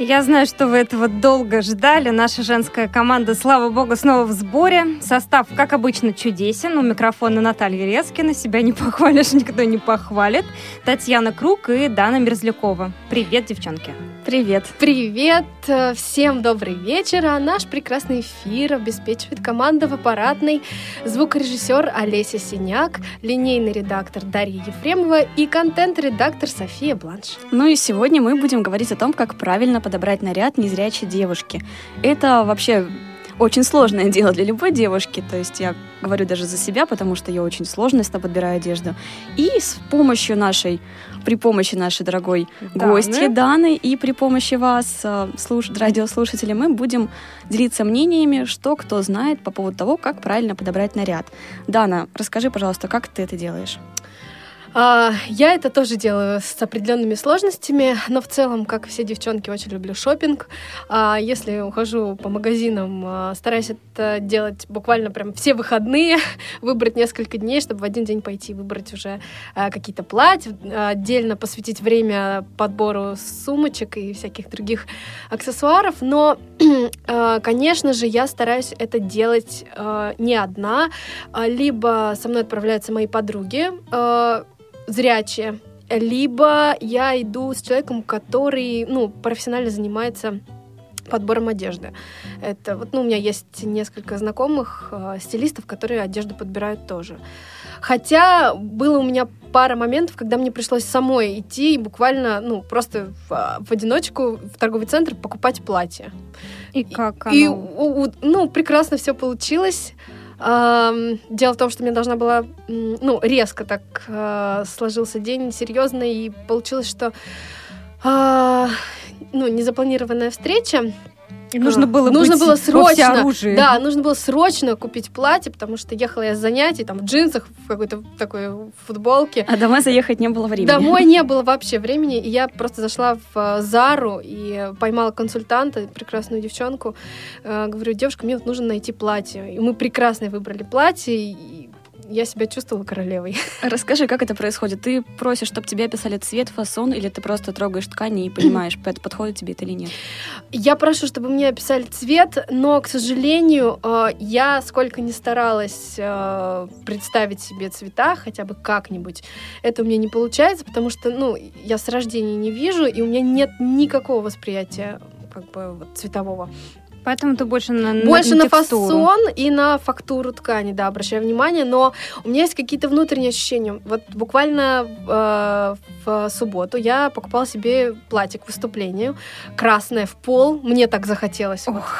Я знаю, что вы этого долго ждали. Наша женская команда, слава богу, снова в сборе. Состав, как обычно, чудесен. У микрофона Наталья Резкина. Себя не похвалишь, никто не похвалит. Татьяна Круг и Дана Мерзлякова. Привет, девчонки. Привет. Привет! Всем добрый вечер. А наш прекрасный эфир обеспечивает команда в аппаратной, звукорежиссер Олеся Синяк, линейный редактор Дарья Ефремова и контент-редактор София Бланш. Ну и сегодня мы будем говорить о том, как правильно подобрать наряд незрячей девушки. Это вообще очень сложное дело для любой девушки. То есть я говорю даже за себя, потому что я очень сложно подбираю одежду. И с помощью нашей, при помощи нашей дорогой Даны. гости Даны и при помощи вас, э, слуш, радиослушателей, мы будем делиться мнениями, что кто знает по поводу того, как правильно подобрать наряд. Дана, расскажи, пожалуйста, как ты это делаешь? А, я это тоже делаю с определенными сложностями, но в целом, как все девчонки, очень люблю шопинг. А, если ухожу по магазинам, а, стараюсь это делать буквально прям все выходные, выбрать несколько дней, чтобы в один день пойти выбрать уже какие-то платья, отдельно посвятить время подбору сумочек и всяких других аксессуаров. Но, конечно же, я стараюсь это делать не одна, либо со мной отправляются мои подруги, зрячие, либо я иду с человеком, который, ну, профессионально занимается подбором одежды. Это вот, ну, у меня есть несколько знакомых э, стилистов, которые одежду подбирают тоже. Хотя было у меня пара моментов, когда мне пришлось самой идти и буквально, ну, просто в, в одиночку в торговый центр покупать платье. И как оно? И, у, у, ну, прекрасно все получилось. Дело в том, что мне должна была, ну, резко так э, сложился день, серьезно, и получилось, что, э, ну, незапланированная встреча, и нужно было нужно было срочно, да, нужно было срочно купить платье, потому что ехала я с занятий, там в джинсах, в какой-то такой футболке. А домой заехать не было времени. Домой не было вообще времени, и я просто зашла в э, Зару и поймала консультанта, прекрасную девчонку, э, говорю, девушка, мне вот нужно найти платье, и мы прекрасно выбрали платье, и я себя чувствовала королевой. Расскажи, как это происходит? Ты просишь, чтобы тебе описали цвет, фасон, или ты просто трогаешь ткани и понимаешь, подходит тебе это или нет? Я прошу, чтобы мне описали цвет, но, к сожалению, э, я сколько ни старалась э, представить себе цвета, хотя бы как-нибудь, это у меня не получается, потому что, ну, я с рождения не вижу, и у меня нет никакого восприятия как бы вот, цветового. Поэтому ты больше на Больше на, на фасон и на фактуру ткани, да, обращаю внимание, но у меня есть какие-то внутренние ощущения. Вот буквально э, в субботу я покупала себе платье к выступлению, красное в пол, мне так захотелось. Ох.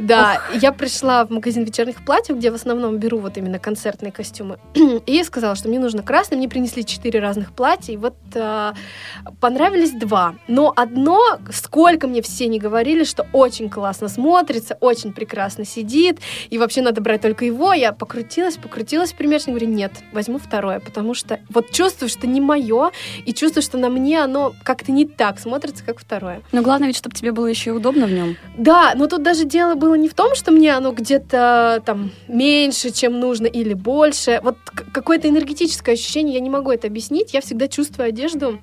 Да, Ох. я пришла в магазин вечерних платьев, где в основном беру вот именно концертные костюмы, и сказала, что мне нужно красное, мне принесли четыре разных платья, и вот э, понравились два, но одно, сколько мне все не говорили, что очень классно смотрится, смотрится, очень прекрасно сидит, и вообще надо брать только его. Я покрутилась, покрутилась в примерочной, говорю, нет, возьму второе, потому что вот чувствую, что не мое, и чувствую, что на мне оно как-то не так смотрится, как второе. Но главное ведь, чтобы тебе было еще и удобно в нем. Да, но тут даже дело было не в том, что мне оно где-то там меньше, чем нужно, или больше. Вот какое-то энергетическое ощущение, я не могу это объяснить. Я всегда чувствую одежду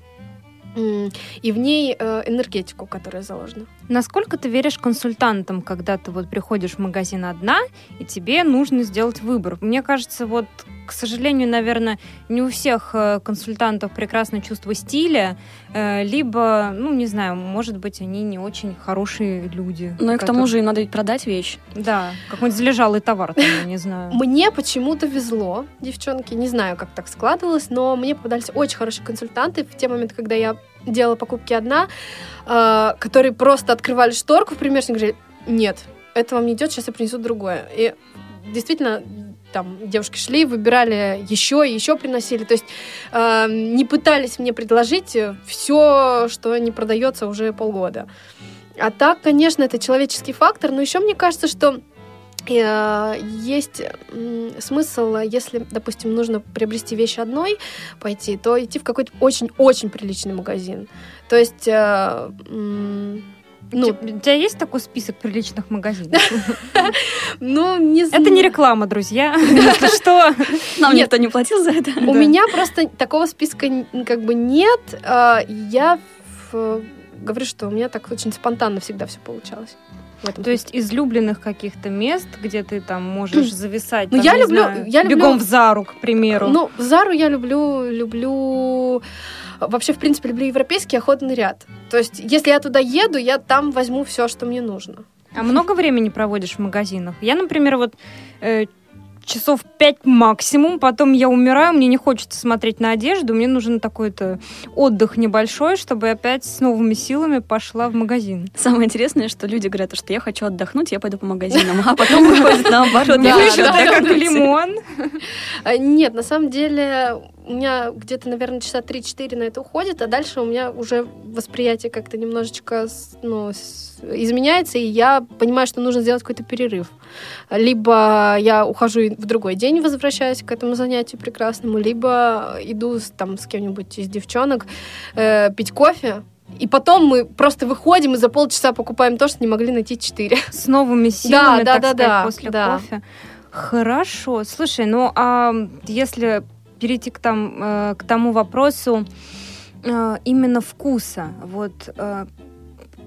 и в ней э, энергетику, которая заложена. Насколько ты веришь консультантам, когда ты вот приходишь в магазин одна, и тебе нужно сделать выбор? Мне кажется, вот, к сожалению, наверное, не у всех э, консультантов прекрасное чувство стиля, э, либо, ну, не знаю, может быть, они не очень хорошие люди. Ну и к тому же им надо ведь продать вещь. Да, какой-нибудь залежалый товар, там, я не знаю. Мне почему-то везло, девчонки, не знаю, как так складывалось, но мне попадались очень хорошие консультанты в те моменты, когда я делала покупки одна, э, которые просто открывали шторку в примерочной и говорили, нет, это вам не идет, сейчас я принесу другое. И действительно, там девушки шли, выбирали еще и еще приносили. То есть э, не пытались мне предложить все, что не продается уже полгода. А так, конечно, это человеческий фактор, но еще мне кажется, что есть смысл, если, допустим, нужно приобрести вещь одной, пойти, то идти в какой-то очень-очень приличный магазин. То есть э, ну, у тебя есть такой список приличных магазинов? Ну, не знаю. Это не реклама, друзья. Если что. Нам никто не платил за это. У меня просто такого списка как бы нет. А, я говорю, что у меня так очень спонтанно всегда все получалось. То есть излюбленных каких-то мест, где ты там можешь зависать. Ну, я люблю, я люблю бегом в Зару, к примеру. Ну, в Зару я люблю, люблю вообще, в принципе, люблю европейский охотный ряд. То есть, если я туда еду, я там возьму все, что мне нужно. А много времени проводишь в магазинах? Я, например, вот э, часов пять максимум, потом я умираю, мне не хочется смотреть на одежду, мне нужен такой-то отдых небольшой, чтобы опять с новыми силами пошла в магазин. Самое интересное, что люди говорят, что я хочу отдохнуть, я пойду по магазинам, а потом выходит наоборот. Я как лимон. А, нет, на самом деле у меня где-то, наверное, часа 3-4 на это уходит, а дальше у меня уже восприятие как-то немножечко ну, изменяется, и я понимаю, что нужно сделать какой-то перерыв. Либо я ухожу в другой день, возвращаюсь к этому занятию прекрасному, либо иду там с кем-нибудь из девчонок э, пить кофе, и потом мы просто выходим и за полчаса покупаем то, что не могли найти четыре. С новыми силами, да, да, так да, сказать, да, после да. кофе. Хорошо. Слушай, ну а если перейти к, там, э, к тому вопросу э, именно вкуса. Вот э,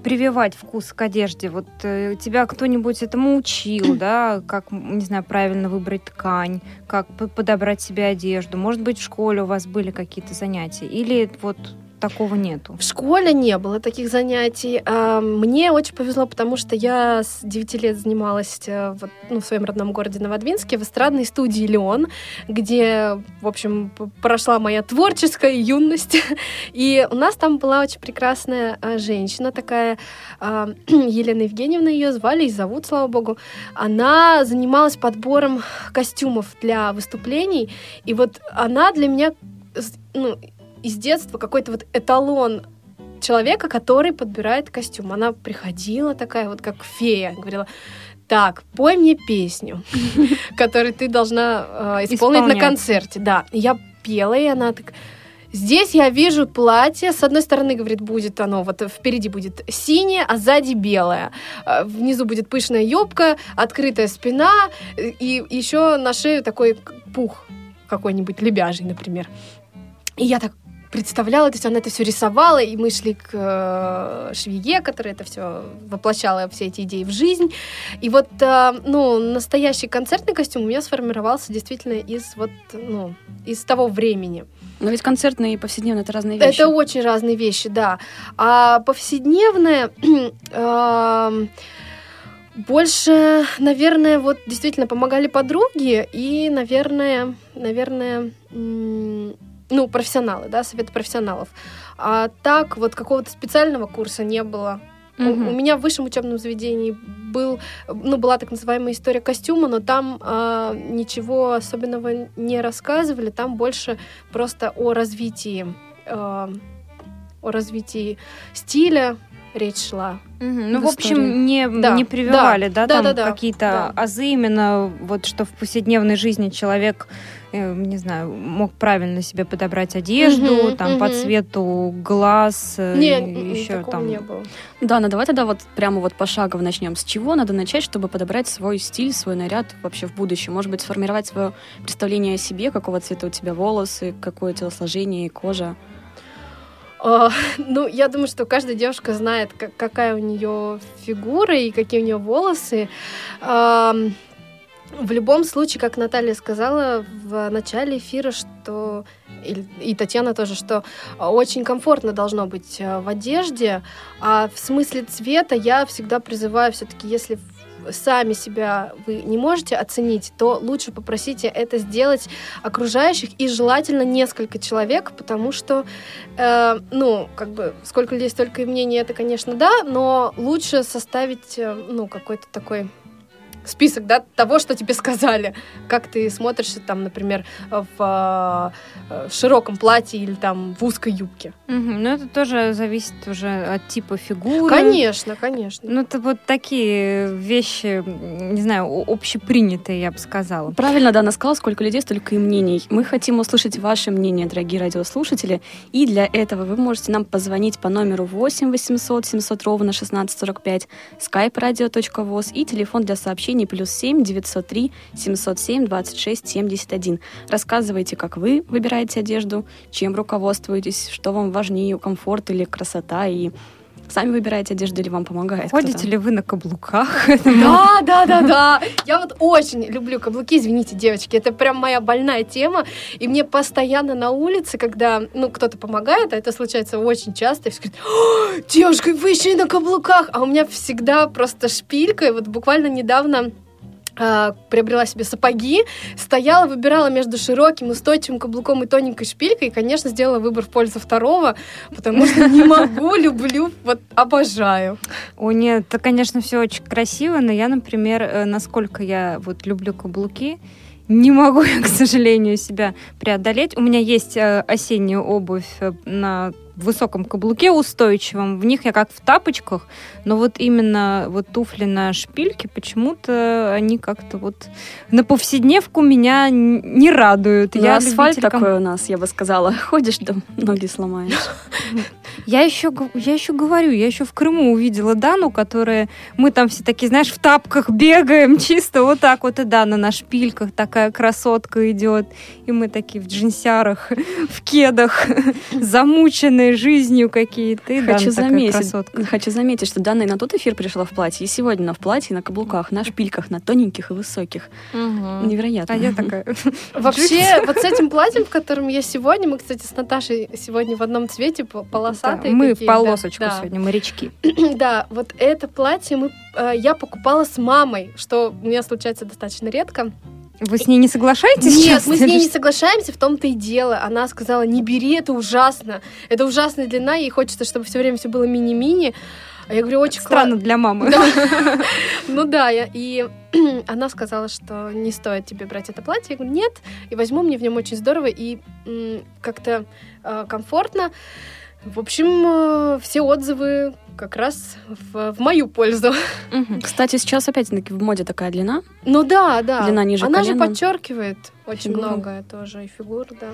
прививать вкус к одежде. Вот тебя кто-нибудь этому учил, да, как, не знаю, правильно выбрать ткань, как подобрать себе одежду. Может быть, в школе у вас были какие-то занятия? Или вот такого нету? В школе не было таких занятий. А, мне очень повезло, потому что я с 9 лет занималась э, вот, ну, в своем родном городе Новодвинске в эстрадной студии «Леон», где, в общем, прошла моя творческая юность. И у нас там была очень прекрасная а, женщина такая, а, Елена Евгеньевна ее звали и зовут, слава богу. Она занималась подбором костюмов для выступлений, и вот она для меня ну, из детства какой-то вот эталон человека, который подбирает костюм. Она приходила такая вот как фея, говорила, так, пой мне песню, которую ты должна э, исполнить на концерте. Да, я пела, и она так... Здесь я вижу платье. С одной стороны, говорит, будет оно, вот впереди будет синее, а сзади белое. Э, внизу будет пышная юбка, открытая спина, и еще на шею такой пух какой-нибудь лебяжий, например. И я так, представляла, то есть она это все рисовала, и мы шли к э, швее, которая это все воплощала все эти идеи в жизнь. И вот, э, ну, настоящий концертный костюм у меня сформировался действительно из вот, ну, из того времени. Но ведь концертные и повседневные это разные вещи. Это очень разные вещи, да. А повседневные э, больше, наверное, вот действительно помогали подруги и, наверное, наверное, ну, профессионалы, да, совет профессионалов. А так вот какого-то специального курса не было. Mm-hmm. У, у меня в высшем учебном заведении был, ну, была так называемая история костюма, но там а, ничего особенного не рассказывали, там больше просто о развитии, а, о развитии стиля, речь шла. Угу. Ну, в, в общем, не, да. не прививали, да, да, да там да, какие-то да. азы именно, вот что в повседневной жизни человек, э, не знаю, мог правильно себе подобрать одежду, угу, там, угу. по цвету глаз, э, не, еще там. не было. Да, ну давай тогда вот прямо вот пошагово начнем. С чего надо начать, чтобы подобрать свой стиль, свой наряд вообще в будущем? Может быть, сформировать свое представление о себе, какого цвета у тебя волосы, какое телосложение, кожа? Uh, ну, я думаю, что каждая девушка знает, как, какая у нее фигура и какие у нее волосы. В любом случае, как Наталья сказала в начале эфира, что и, и Татьяна тоже, что очень комфортно должно быть э, в одежде, а в смысле цвета я всегда призываю все-таки, если сами себя вы не можете оценить, то лучше попросите это сделать окружающих и желательно несколько человек, потому что, э, ну, как бы, сколько людей, столько и мнений, это, конечно, да, но лучше составить, э, ну, какой-то такой список, да, того, что тебе сказали. Как ты смотришься там, например, в э, широком платье или там в узкой юбке. Угу. Ну, это тоже зависит уже от типа фигуры. Конечно, конечно. Ну, это вот такие вещи, не знаю, общепринятые, я бы сказала. Правильно Дана сказала, сколько людей, столько и мнений. Мы хотим услышать ваше мнение, дорогие радиослушатели, и для этого вы можете нам позвонить по номеру 8 800 700 ровно 1645, skype radio.voz и телефон для сообщений плюс 7 903 707 26 71. Рассказывайте, как вы выбираете одежду, чем руководствуетесь, что вам важнее, комфорт или красота, и Сами выбираете одежду или вам помогает? Ходите ли вы на каблуках? Да, да, да, да. Я вот очень люблю каблуки, извините, девочки, это прям моя больная тема. И мне постоянно на улице, когда ну, кто-то помогает, а это случается очень часто, и все говорят, девушка, вы еще и на каблуках. А у меня всегда просто шпилька. И вот буквально недавно приобрела себе сапоги, стояла, выбирала между широким, устойчивым каблуком и тоненькой шпилькой, и, конечно, сделала выбор в пользу второго, потому что не могу, люблю, вот обожаю. О, нет, это, конечно, все очень красиво, но я, например, э, насколько я вот люблю каблуки, не могу я, к сожалению, себя преодолеть. У меня есть э, осенняя обувь э, на высоком каблуке устойчивом, в них я как в тапочках, но вот именно вот туфли на шпильке почему-то они как-то вот на повседневку меня не радуют. Ну, я асфальт любитель... такой у нас, я бы сказала. Ходишь, да ноги сломаешь. Я еще, я еще говорю, я еще в Крыму увидела Дану, которая... Мы там все такие, знаешь, в тапках бегаем, чисто вот так вот, и Дана на шпильках такая красотка идет. И мы такие в джинсярах, в кедах, замученные жизнью какие-то. И хочу, заметить, хочу заметить, что Дана и на тот эфир пришла в платье, и сегодня она в платье, на каблуках, на шпильках, на тоненьких и высоких. Угу. Невероятно. А я такая... Вообще, вот с этим платьем, в котором я сегодня, мы, кстати, с Наташей сегодня в одном цвете, полосатые Мы в полосочку сегодня, морячки. Да, вот это платье мы, э, я покупала с мамой, что у меня случается достаточно редко. Вы с ней не соглашаетесь? Нет, мы с ней не соглашаемся, в том-то и дело. Она сказала, не бери, это ужасно. Это ужасная длина, ей хочется, чтобы все время все было мини-мини. А я говорю, очень Странно для мамы. Ну да, и она сказала, что не стоит тебе брать это платье. Я говорю, нет, и возьму, мне в нем очень здорово и как-то э, комфортно. В общем, э, все отзывы как раз в, в мою пользу. Угу. Кстати, сейчас опять-таки в моде такая длина. Ну да, да. Длина ниже Она колена. же подчеркивает очень фигуру. многое тоже, и фигур, да.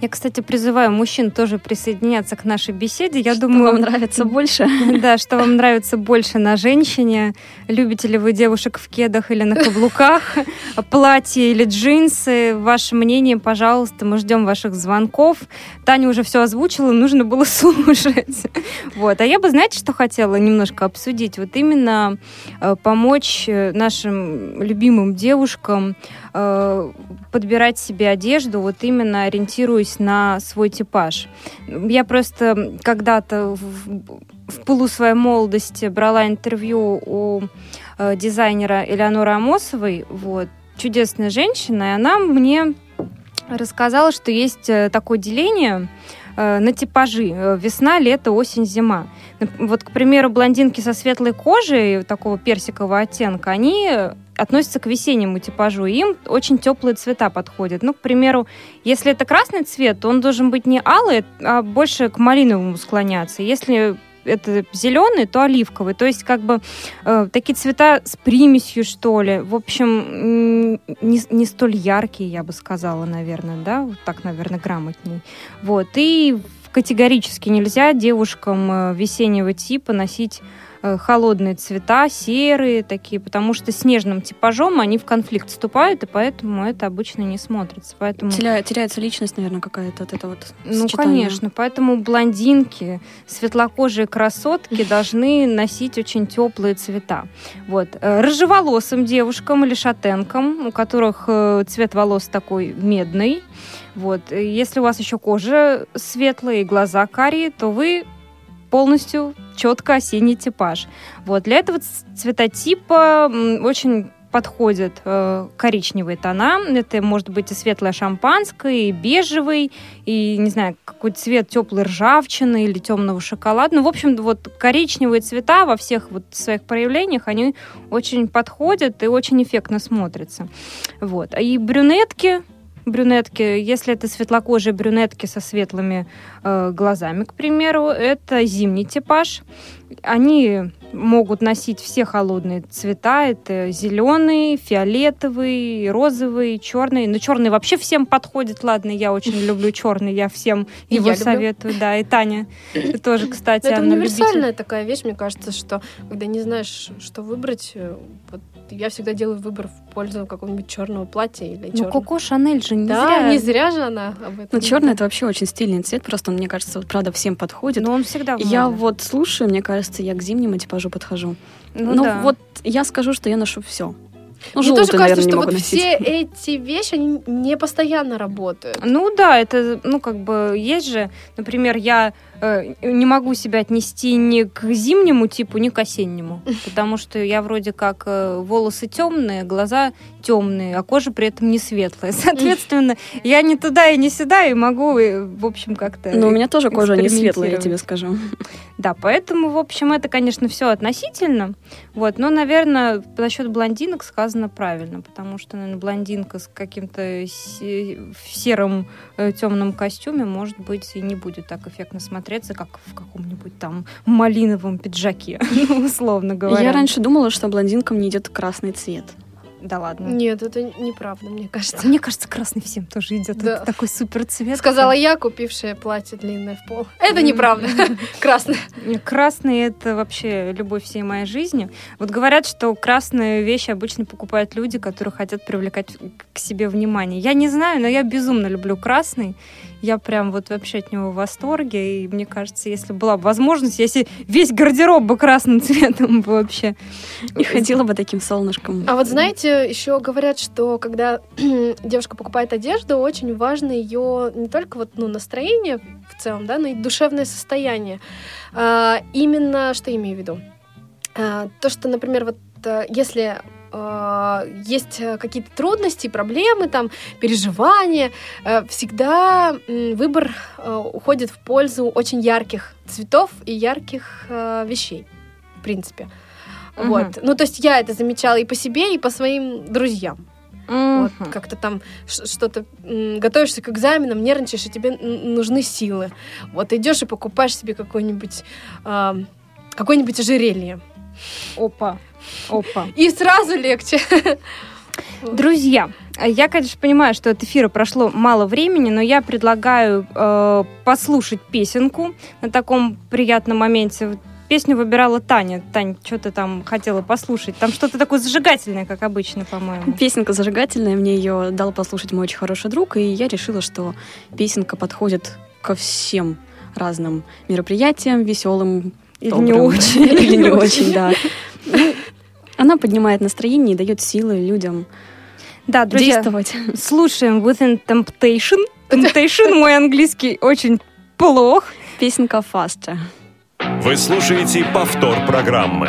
Я, кстати, призываю мужчин тоже присоединяться к нашей беседе. Я что думаю, вам нравится больше. Да, что вам нравится больше на женщине. Любите ли вы девушек в кедах или на каблуках, платье или джинсы? Ваше мнение, пожалуйста, мы ждем ваших звонков. Таня уже все озвучила, нужно было слушать. Вот. А я бы, знаете, что хотела немножко обсудить? Вот именно э, помочь э, нашим любимым девушкам э, подбирать себе одежду, вот именно ориентируясь на свой типаж. Я просто когда-то в, в полу своей молодости брала интервью у э, дизайнера Элеоноры Амосовой, вот, чудесная женщина, и она мне рассказала, что есть э, такое деление на типажи. Э, весна, лето, осень, зима. Вот, к примеру, блондинки со светлой кожей, такого персикового оттенка, они относятся к весеннему типажу, им очень теплые цвета подходят. Ну, к примеру, если это красный цвет, то он должен быть не алый, а больше к малиновому склоняться. Если это зеленый, то оливковый. То есть как бы э, такие цвета с примесью, что ли. В общем, не, не столь яркие, я бы сказала, наверное, да, вот так, наверное, грамотней. Вот. И категорически нельзя девушкам э, весеннего типа носить холодные цвета, серые такие, потому что с нежным типажом они в конфликт вступают, и поэтому это обычно не смотрится. Поэтому... Теря, теряется личность, наверное, какая-то от этого вот Ну, конечно. Поэтому блондинки, светлокожие красотки должны носить очень теплые цвета. Вот. Э, рыжеволосым девушкам или шатенкам, у которых э, цвет волос такой медный, вот. Если у вас еще кожа светлая и глаза карие, то вы полностью четко осенний типаж. Вот. Для этого цветотипа очень подходят э, коричневые тона. Это может быть и светлое шампанское, и бежевый, и, не знаю, какой цвет теплой ржавчины или темного шоколада. Ну, в общем, вот коричневые цвета во всех вот своих проявлениях, они очень подходят и очень эффектно смотрятся. Вот. И брюнетки, брюнетки, если это светлокожие брюнетки со светлыми э, глазами, к примеру, это зимний типаж. Они могут носить все холодные цвета. Это зеленый, фиолетовый, розовый, черный. Но черный вообще всем подходит. Ладно, я очень люблю черный, я всем его советую. Да, и Таня ты тоже, кстати, Это универсальная такая вещь, мне кажется, что когда не знаешь, что выбрать, э, вот я всегда делаю выбор в пользу какого-нибудь черного платья или черного. Ну, Коко Шанель же не да, зря. не зря же она об этом. Ну, черный это вообще очень стильный цвет, просто он, мне кажется, вот, правда, всем подходит. Но он всегда в Я вот слушаю, мне кажется, я к зимнему типажу подхожу. Ну, Ну, да. вот я скажу, что я ношу все. Ну, Мне тоже кажется, наверное, что вот носить. все эти вещи, они не постоянно работают. Ну да, это, ну как бы, есть же, например, я э, не могу себя отнести ни к зимнему типу, ни к осеннему, потому что я вроде как э, волосы темные, глаза темные, а кожа при этом не светлая. Соответственно, я не туда и не сюда, и могу, э, в общем, как-то... Но у меня тоже кожа не светлая, я тебе скажу. Да, поэтому, в общем, это, конечно, все относительно. Вот, но, наверное, насчет блондинок сказано правильно, потому что, наверное, блондинка с каким-то се- в сером э, темном костюме, может быть, и не будет так эффектно смотреться, как в каком-нибудь там малиновом пиджаке, условно говоря. Я раньше думала, что блондинкам не идет красный цвет. Да ладно. Нет, это неправда, мне кажется. Мне кажется, красный всем тоже идет. Да. Это такой супер цвет. Сказала я, купившая платье длинное в пол. Это неправда. Красное. Красный это вообще любовь всей моей жизни. Вот говорят, что красные вещи обычно покупают люди, которые хотят привлекать к себе внимание. Я не знаю, но я безумно люблю красный. Я прям вот вообще от него в восторге. И мне кажется, если была бы возможность, если весь гардероб бы красным цветом бы вообще. И ходила бы таким солнышком. А вот знаете, еще говорят, что когда девушка покупает одежду, очень важно ее не только вот ну, настроение в целом, да, но и душевное состояние. А, именно что я имею в виду? А, то, что, например, вот а, если а, есть а, какие-то трудности, проблемы, там, переживания, а, всегда м, выбор а, уходит в пользу очень ярких цветов и ярких а, вещей, в принципе. Мгм. Вот. Ну, то есть я это замечала и по себе, и по своим друзьям. Вот, Мгм. как-то там что-то готовишься к экзаменам, нервничаешь, и тебе нужны силы. Вот идешь и покупаешь себе какой-нибудь а, какое-нибудь ожерелье. Опа. Опа. И сразу легче. Друзья, я, конечно, понимаю, что от эфира прошло мало времени, но я предлагаю э, послушать песенку на таком приятном моменте. Песню выбирала Таня. Тань, что ты там хотела послушать? Там что-то такое зажигательное, как обычно, по-моему. Песенка зажигательная, мне ее дал послушать мой очень хороший друг, и я решила, что песенка подходит ко всем разным мероприятиям, веселым, Или не очень. Или не очень, да. Ну, Она поднимает настроение и дает силы людям Да, друзья, действовать. слушаем Within Temptation. Temptation, мой английский очень плох. Песенка Faster. Вы слушаете повтор программы.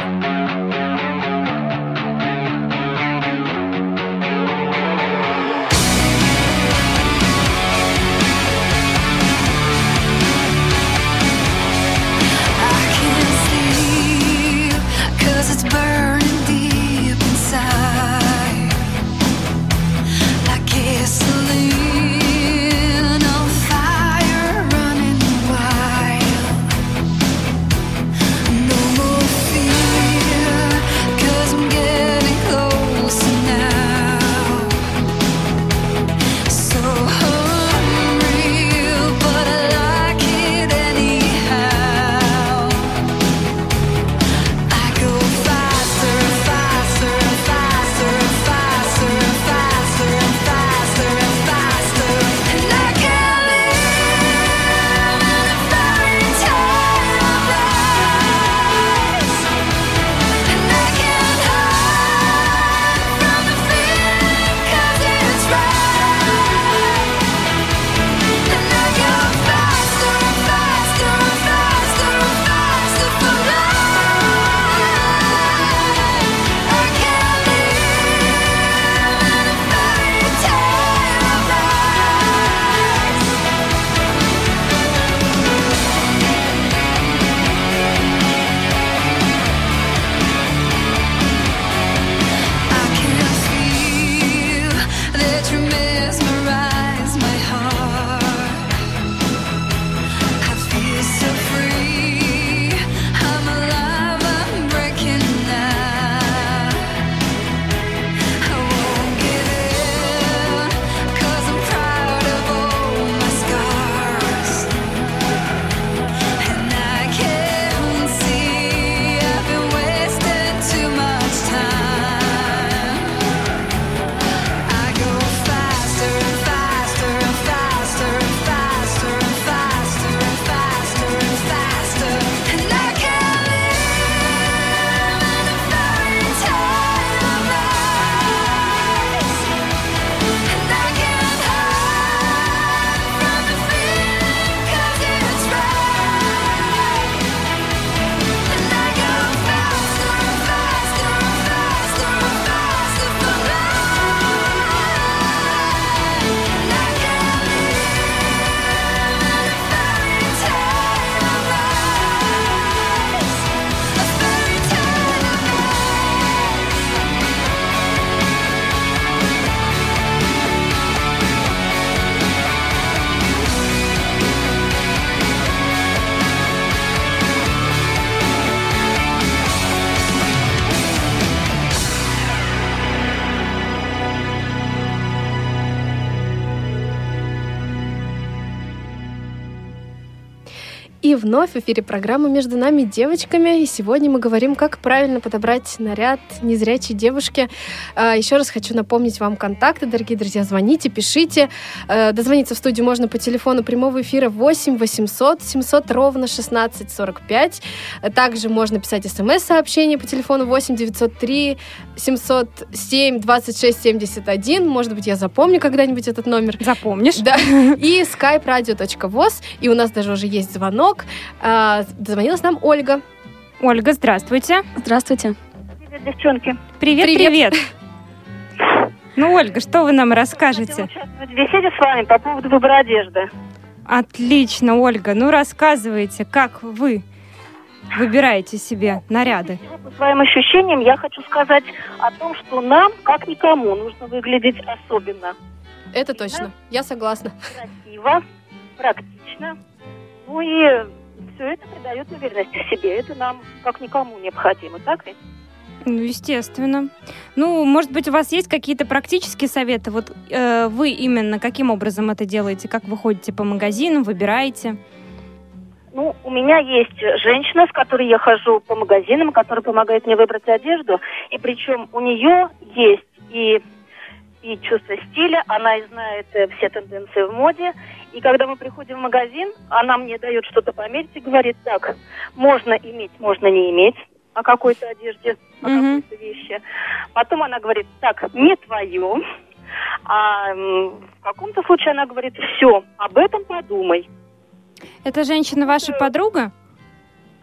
И вновь в эфире программа «Между нами девочками». И сегодня мы говорим, как правильно подобрать наряд незрячей девушке. А, Еще раз хочу напомнить вам контакты, дорогие друзья. Звоните, пишите. Э, Дозвониться в студию можно по телефону прямого эфира 8 800 700 ровно 16 45. Также можно писать смс-сообщение по телефону 8 903 707 26 71. Может быть, я запомню когда-нибудь этот номер. Запомнишь? Да. И skype-radio.voz. И у нас даже уже есть звонок. А, Дозвонилась нам Ольга. Ольга, здравствуйте. Здравствуйте. Привет, девчонки. Привет, Привет. привет. Ну, Ольга, что вы нам расскажете? Хотела участвовать в беседе с вами по поводу выбора одежды. Отлично, Ольга. Ну, рассказывайте, как вы выбираете себе наряды. Всего По своим ощущениям я хочу сказать о том, что нам, как никому, нужно выглядеть особенно Это точно. Я согласна. красиво, практично. Ну и все это придает уверенности в себе. Это нам, как никому, необходимо, так ведь? Ну, естественно. Ну, может быть, у вас есть какие-то практические советы? Вот э, вы именно каким образом это делаете? Как вы ходите по магазинам, выбираете? Ну, у меня есть женщина, с которой я хожу по магазинам, которая помогает мне выбрать одежду. И причем у нее есть и, и чувство стиля, она и знает э, все тенденции в моде. И когда мы приходим в магазин, она мне дает что-то померить и говорит, так, можно иметь, можно не иметь о какой-то одежде, о Мгм. какой-то вещи. Потом она говорит, так, не твое. А в каком-то случае она говорит, все, об этом подумай. Эта женщина ваша подруга?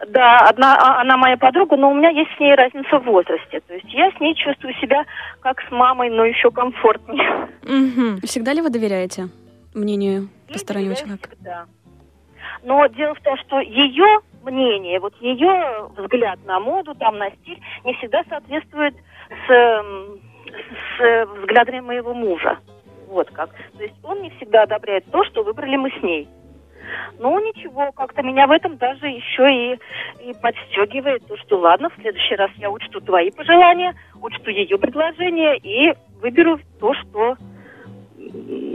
Да, одна, а- она моя подруга, но у меня есть с ней разница в возрасте. То есть я с ней чувствую себя как с мамой, но еще комфортнее. Мгм. Всегда ли вы доверяете мнению постороннего человека? всегда. Но дело в том, что ее мнение, вот ее взгляд на моду, там на стиль, не всегда соответствует с, эм, с э, взглядами моего мужа. Вот как. То есть он не всегда одобряет то, что выбрали мы с ней. Ну, ничего, как-то меня в этом даже еще и, и подстегивает, то, что ладно, в следующий раз я учту твои пожелания, учту ее предложения и выберу то, что,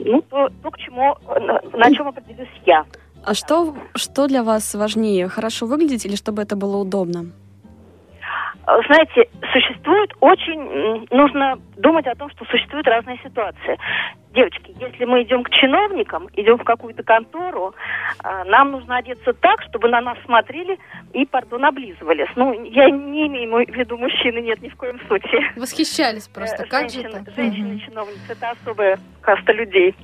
ну, то, то к чему, на, на чем определюсь я. А что, что для вас важнее, хорошо выглядеть или чтобы это было удобно? Знаете, существует очень... Нужно думать о том, что существуют разные ситуации. Девочки, если мы идем к чиновникам, идем в какую-то контору, а, нам нужно одеться так, чтобы на нас смотрели и, пардон, облизывались. Ну, я не имею в виду мужчины, нет, ни в коем случае. Восхищались просто. Э, Как же? Женщины-чиновницы, это особая каста людей.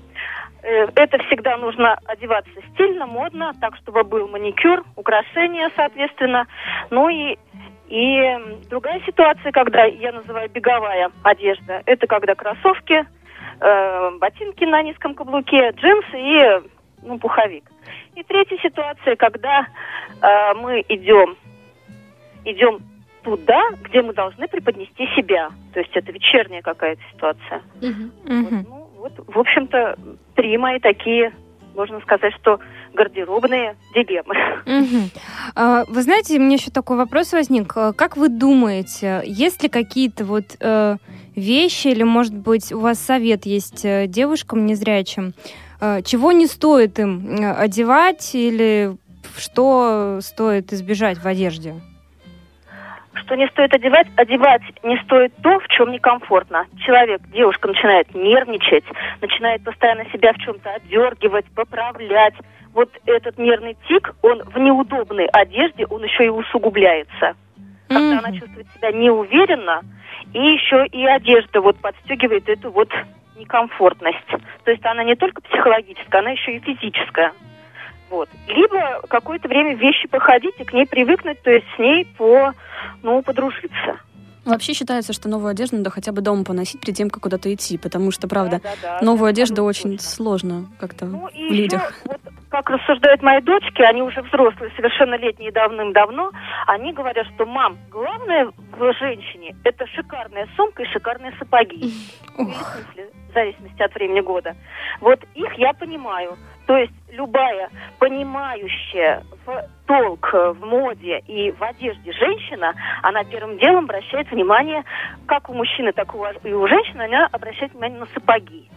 Э, Это всегда нужно одеваться стильно, модно, так, чтобы был маникюр, украшения, соответственно. Ну и, и другая ситуация, когда я называю беговая одежда, это когда кроссовки, э, ботинки на низком каблуке, джинсы и ну, пуховик. И третья ситуация, когда э, мы идем, идем туда, где мы должны преподнести себя. То есть это вечерняя какая-то ситуация. Мгм. Вот, Мгм. ну, вот, в общем-то, три мои такие, можно сказать, что гардеробные дилеммы. А, Вы знаете, меня еще такой вопрос возник. А, Как вы думаете, есть ли какие-то вот э, вещи, или, может быть, у вас совет есть э, девушкам незрячим, э, чего не стоит им э, одевать или что стоит избежать в одежде? Что не стоит одевать? Одевать не стоит то, в чем некомфортно. Человек, девушка начинает нервничать, начинает постоянно себя в чем-то отдергивать, поправлять. Вот этот нервный тик, он в неудобной одежде, он еще и усугубляется. Когда она Мгм. чувствует себя неуверенно, и еще и одежда вот подстегивает эту вот некомфортность. То есть она не только психологическая, она еще и физическая. Вот. Либо какое-то время вещи походить и к ней привыкнуть, то есть с ней по, ну, подружиться. Вообще считается, что новую одежду надо хотя бы дома поносить перед тем, как куда-то идти, потому что, правда, Да-да-да, новую да, одежду абсолютно очень точно. сложно как-то Ну в еще, людях. вот как рассуждают мои дочки, они уже взрослые, совершеннолетние давным-давно, они говорят, что мам, главное в женщине это шикарная сумка и шикарные сапоги. В зависимости от времени года. Вот их я понимаю. То есть любая понимающая в толк э, в моде и в одежде женщина, она первым делом обращает внимание, как у мужчины, так и у- женщины, она обращает внимание на сапоги.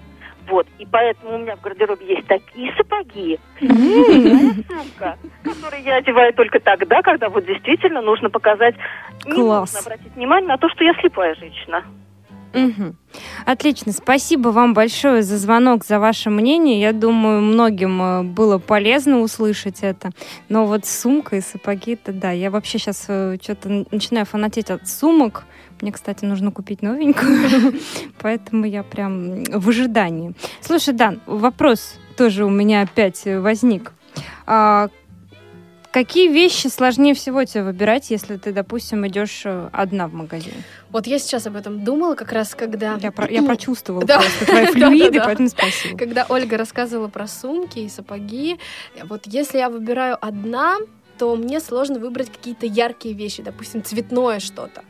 Вот, и поэтому у меня в гардеробе есть такие сапоги, такая сумка, которые я одеваю только тогда, когда вот действительно нужно показать, не нужно обратить внимание на то, что я слепая женщина. Мгм. Отлично. Спасибо вам большое за звонок, за ваше мнение. Я думаю, многим э, было полезно услышать это. Но вот сумка и сапоги, это да. Я вообще сейчас что-то начинаю фанатеть от сумок. Мне, кстати, нужно купить новенькую. Поэтому я прям в ожидании. Слушай, Дан, вопрос тоже у меня опять э, возник. Какие вещи сложнее всего тебе выбирать, если ты, допустим, идешь э, одна в магазин? Вот я сейчас об этом думала как раз, когда... Я, про- я прочувствовала Да. просто твои флюиды, поэтому спасибо. Когда Ольга рассказывала про сумки и сапоги, вот если я выбираю одна, то мне сложно выбрать какие-то яркие вещи, допустим, цветное что-то.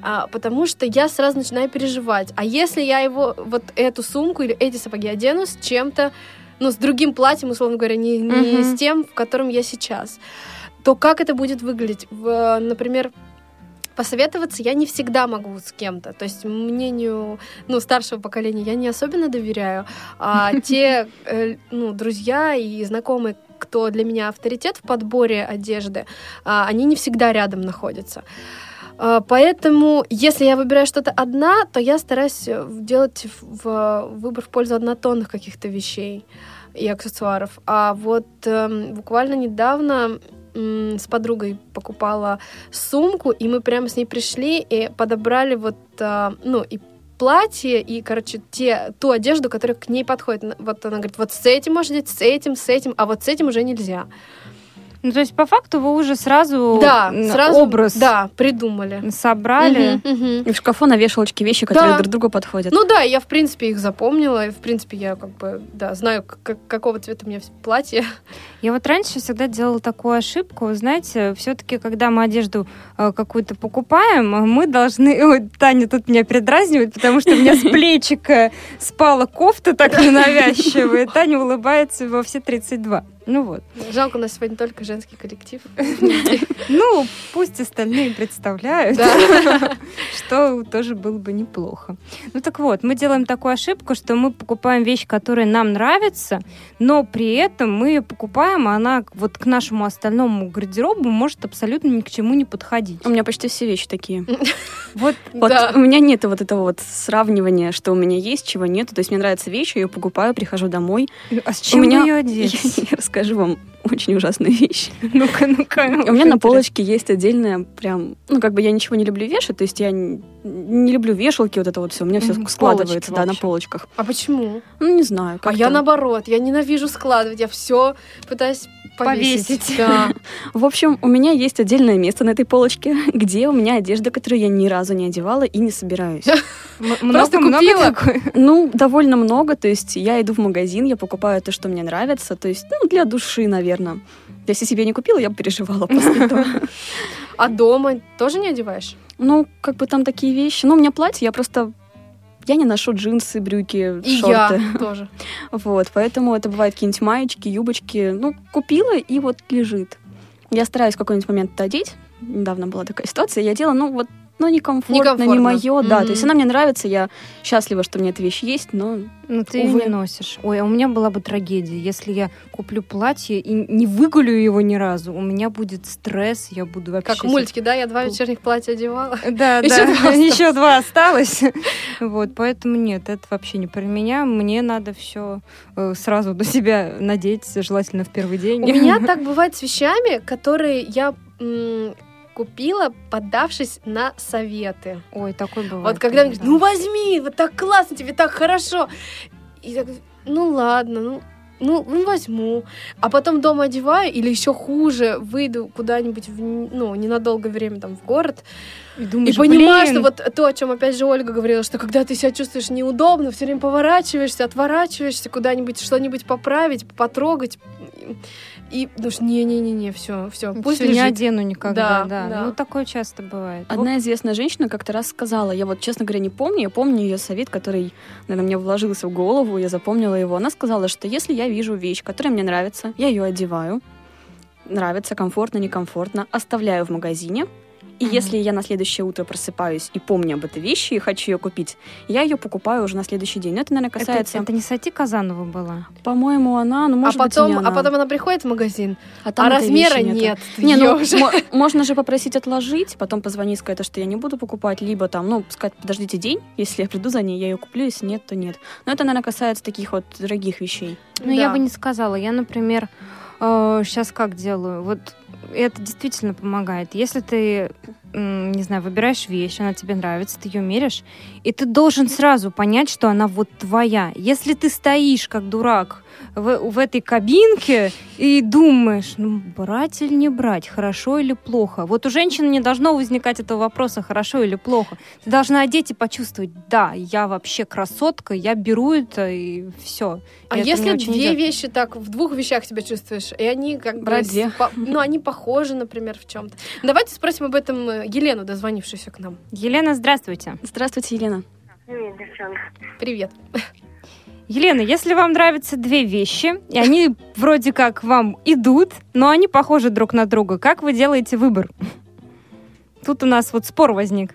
А, потому что я сразу начинаю переживать. А если я его, вот эту сумку или эти сапоги одену с чем-то, ну, с другим платьем, условно говоря, не, не Мгм. с тем, в котором я сейчас, то как это будет выглядеть? В, например, посоветоваться я не всегда могу с кем-то. То есть мнению ну, старшего поколения я не особенно доверяю. А те э, ну, друзья и знакомые, кто для меня авторитет в подборе одежды, а, они не всегда рядом находятся. А, Поэтому, если я выбираю что-то одна, то я стараюсь э, делать в- выбор в пользу однотонных каких-то вещей и аксессуаров. А вот эм, буквально недавно с подругой покупала сумку, и мы прямо с ней пришли и подобрали вот, а, ну, и платье, и, короче, те, ту одежду, которая к ней подходит. Вот она говорит, вот с этим можно одеть, с этим, с этим, а вот с этим уже нельзя. Ну, то есть, по факту, вы уже сразу, да, сразу образ да, придумали. собрали. Мгм, мгм. И в шкафу на вешалочке вещи, которые Да. друг другу подходят. Ну да, я, в принципе, их запомнила, и, в принципе, я как бы, да, знаю, к- к- какого цвета у меня платье. Я вот раньше всегда делала такую ошибку. Знаете, все-таки, когда мы одежду э, какую-то покупаем, э, мы должны... Ой, Таня тут меня передразнивает, потому что у меня с плечика спала кофта так ненавязчивая. и Таня улыбается во все 32. Ну вот. Жалко, у нас сегодня только женский коллектив. Ну, пусть остальные представляют, что тоже было бы неплохо. Ну так вот, мы делаем такую ошибку, что мы покупаем вещь, которая нам нравится, но при этом мы ее покупаем, а она вот к нашему остальному гардеробу может абсолютно ни к чему не подходить. У меня почти все вещи такие. Вот у меня нет вот этого вот сравнивания, что у меня есть, чего нет. То есть мне нравится вещь, я ее покупаю, прихожу домой. а с чем у меня ее одеть? Я расскажу вам очень ужасную вещь. Ну-ка, ну-ка. У меня на полочке есть отдельная прям, ну как бы я ничего не люблю вешать, то есть я не, люблю вешалки, вот это вот все, у меня все складывается, полочки, да, на полочках. А почему? Ну не знаю. А я наоборот, я ненавижу складывать, я все пытаюсь повесить. Повесить. Да. В общем, у меня есть отдельное место на этой полочке, где у меня одежда, которую я ни разу не одевала и не собираюсь. Просто купила. Ну, довольно много, то есть я иду в магазин, я покупаю то, что мне нравится, то есть, ну, для души, наверное. Если себе не купила, я бы переживала после этого. А дома тоже не одеваешь? Ну, как бы там такие вещи. Ну, у меня платье, я просто... Я не ношу джинсы, брюки, И шорты. я тоже. Вот, поэтому это бывают какие-нибудь маечки, юбочки. Ну, купила и вот лежит. Я стараюсь в какой-нибудь момент это одеть. Недавно была такая ситуация. Я делала, ну, вот, ну, некомфортно, не Некомфортно. мое, да. Мгм. То есть она мне нравится, я счастлива, что у меня эта вещь есть, но Ну, ты ее Увы. не носишь. Ой, а у меня была бы трагедия. Если я куплю платье и не выгулю его ни разу, у меня будет стресс, я буду вообще... Как в мультике, да? Я два вечерних платья одевала. Да, да, еще два осталось. Вот, поэтому нет, это вообще не про меня. Мне надо все сразу до себя надеть, желательно в первый день. У меня так бывает с вещами, которые я купила, поддавшись на советы. Ой, такой бывает. Вот когда мне говорят, ну возьми, вот так классно, тебе так хорошо. И говорю, ну ладно, ну, ну, ну, возьму. А потом дома одеваю, или еще хуже, выйду куда-нибудь, в, ну, ненадолгое время там в город, И и думаешь, понимаю, блин, что вот то, о чем опять же Ольга говорила, что когда ты себя чувствуешь неудобно, все время поворачиваешься, отворачиваешься, куда-нибудь что-нибудь поправить, потрогать, и думаешь, не-не-не-не, все, все, пусть всё, не лежит. одену никогда, Да, да. да. Ну, такое часто бывает. Одна известная женщина как-то раз сказала, я вот, честно говоря, не помню, я помню ее совет, который, наверное, мне вложился в голову, я запомнила его. Она сказала, что если я вижу вещь, которая мне нравится, я ее одеваю, нравится, комфортно, некомфортно, оставляю в магазине И Мгм. если я на следующее утро просыпаюсь и помню об этой вещи и хочу ее купить, я ее покупаю уже на следующий день. Но это, наверное, Это, касается, это не Сати Казанова была? по-моему, она, ну, может а, быть, и не потом, она. а потом она приходит в магазин, А там а размера нет. Не, ну, уже- мо- можно же попросить отложить, потом позвонить, сказать, что я не буду покупать, либо там, ну, сказать, подождите день, если я приду за ней, я ее куплю, если нет, то нет. Но это, наверное, касается таких вот дорогих вещей. Ну, я Да. бы не сказала. Я, например, сейчас как делаю? Вот это действительно помогает. Если ты, не знаю, выбираешь вещь, она тебе нравится, ты ее меришь, и ты должен сразу понять, что она вот твоя. Если ты стоишь как дурак в, в этой кабинке и думаешь, ну, брать или не брать, хорошо или плохо. Вот у женщины не должно возникать этого вопроса, хорошо или плохо. Ты должна одеть и почувствовать, да, я вообще красотка, я беру это и все. А если две вещи так в двух вещах себя чувствуешь, и они как бы по- ну они похожи, например, в чем-то. Давайте спросим об этом э, Елену, дозвонившуюся к нам. Елена, здравствуйте. Здравствуйте, Елена. Привет, девчонки. Привет. Елена, если вам нравятся две вещи, и они вроде как вам идут, но они похожи друг на друга, как вы делаете выбор? Тут у нас вот спор возник.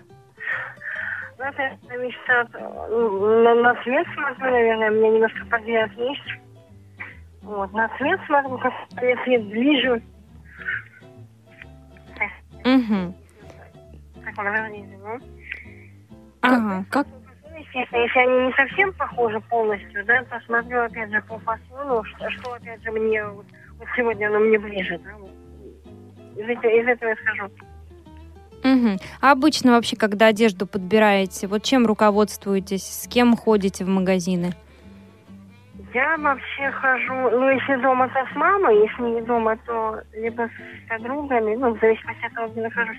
Ну, это зависит от... На, на цвет смотрю, наверное, мне немножко подвижет есть. Вот, на цвет смотрю, как цвет ближе. Угу. Ага. Как? Естественно, если они не совсем похожи полностью, да, то смотрю, опять же, по фасону, что, что опять же, мне вот, вот сегодня оно мне ближе, да. Из, этого- из этого я скажу. Мгм. А обычно вообще, когда одежду подбираете, вот чем руководствуетесь, с кем ходите в магазины? Я вообще хожу, ну, если дома, то с мамой, если не дома, то либо с подругами, ну, в зависимости от того, где нахожусь,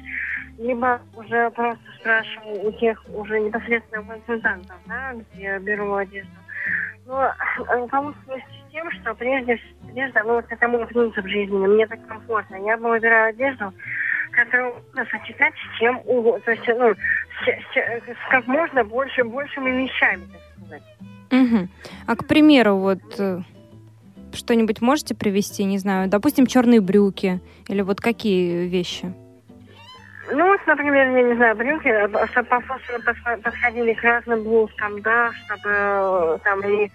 либо уже просто спрашиваю у тех уже непосредственно консультантов, да, где беру одежду. Но руководствуюсь тем, что прежде одежда, ну, вот это мой принцип жизни, мне так комфортно. Я бы выбираю одежду, которую можно сочетать с чем угодно, то есть, ну, с, с- с как можно больше, большими вещами, так сказать. Мгм. А, к примеру, вот э, что-нибудь можете привести, не знаю, допустим, черные брюки или вот какие вещи? Ну, вот, например, я не знаю, брюки, э, чтобы по фасону подхо- подходили к разным блузкам, да, чтобы э, там и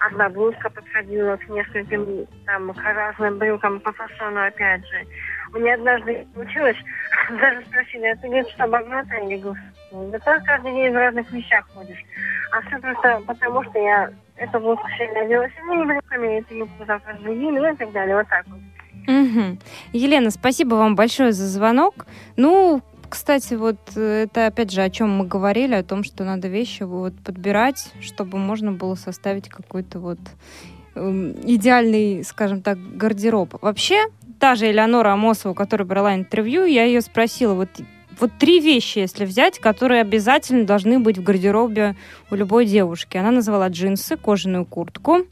одна блузка подходила к нескольким, там, к разным брюкам по фасону, опять же. Меня однажды получилось, даже спросили, а ты, что, богатая? Я говорю, «Ну, да так каждый день в разных вещах ходишь. А все просто потому, что я эту блузку сегодня одела сегодня брюками, эту юбку завтра с другими, ну и так далее, вот так вот. Мгм. Елена, спасибо вам большое за звонок. Ну, кстати, вот э, это опять же о чем мы говорили, о том, что надо вещи вот подбирать, чтобы можно было составить какой-то вот эм, идеальный, скажем так, гардероб. Вообще, та же Элеонора Амосова, у которой брала интервью, я ее спросила, вот, вот три вещи, если взять, которые обязательно должны быть в гардеробе у любой девушки. Она назвала джинсы, кожаную куртку.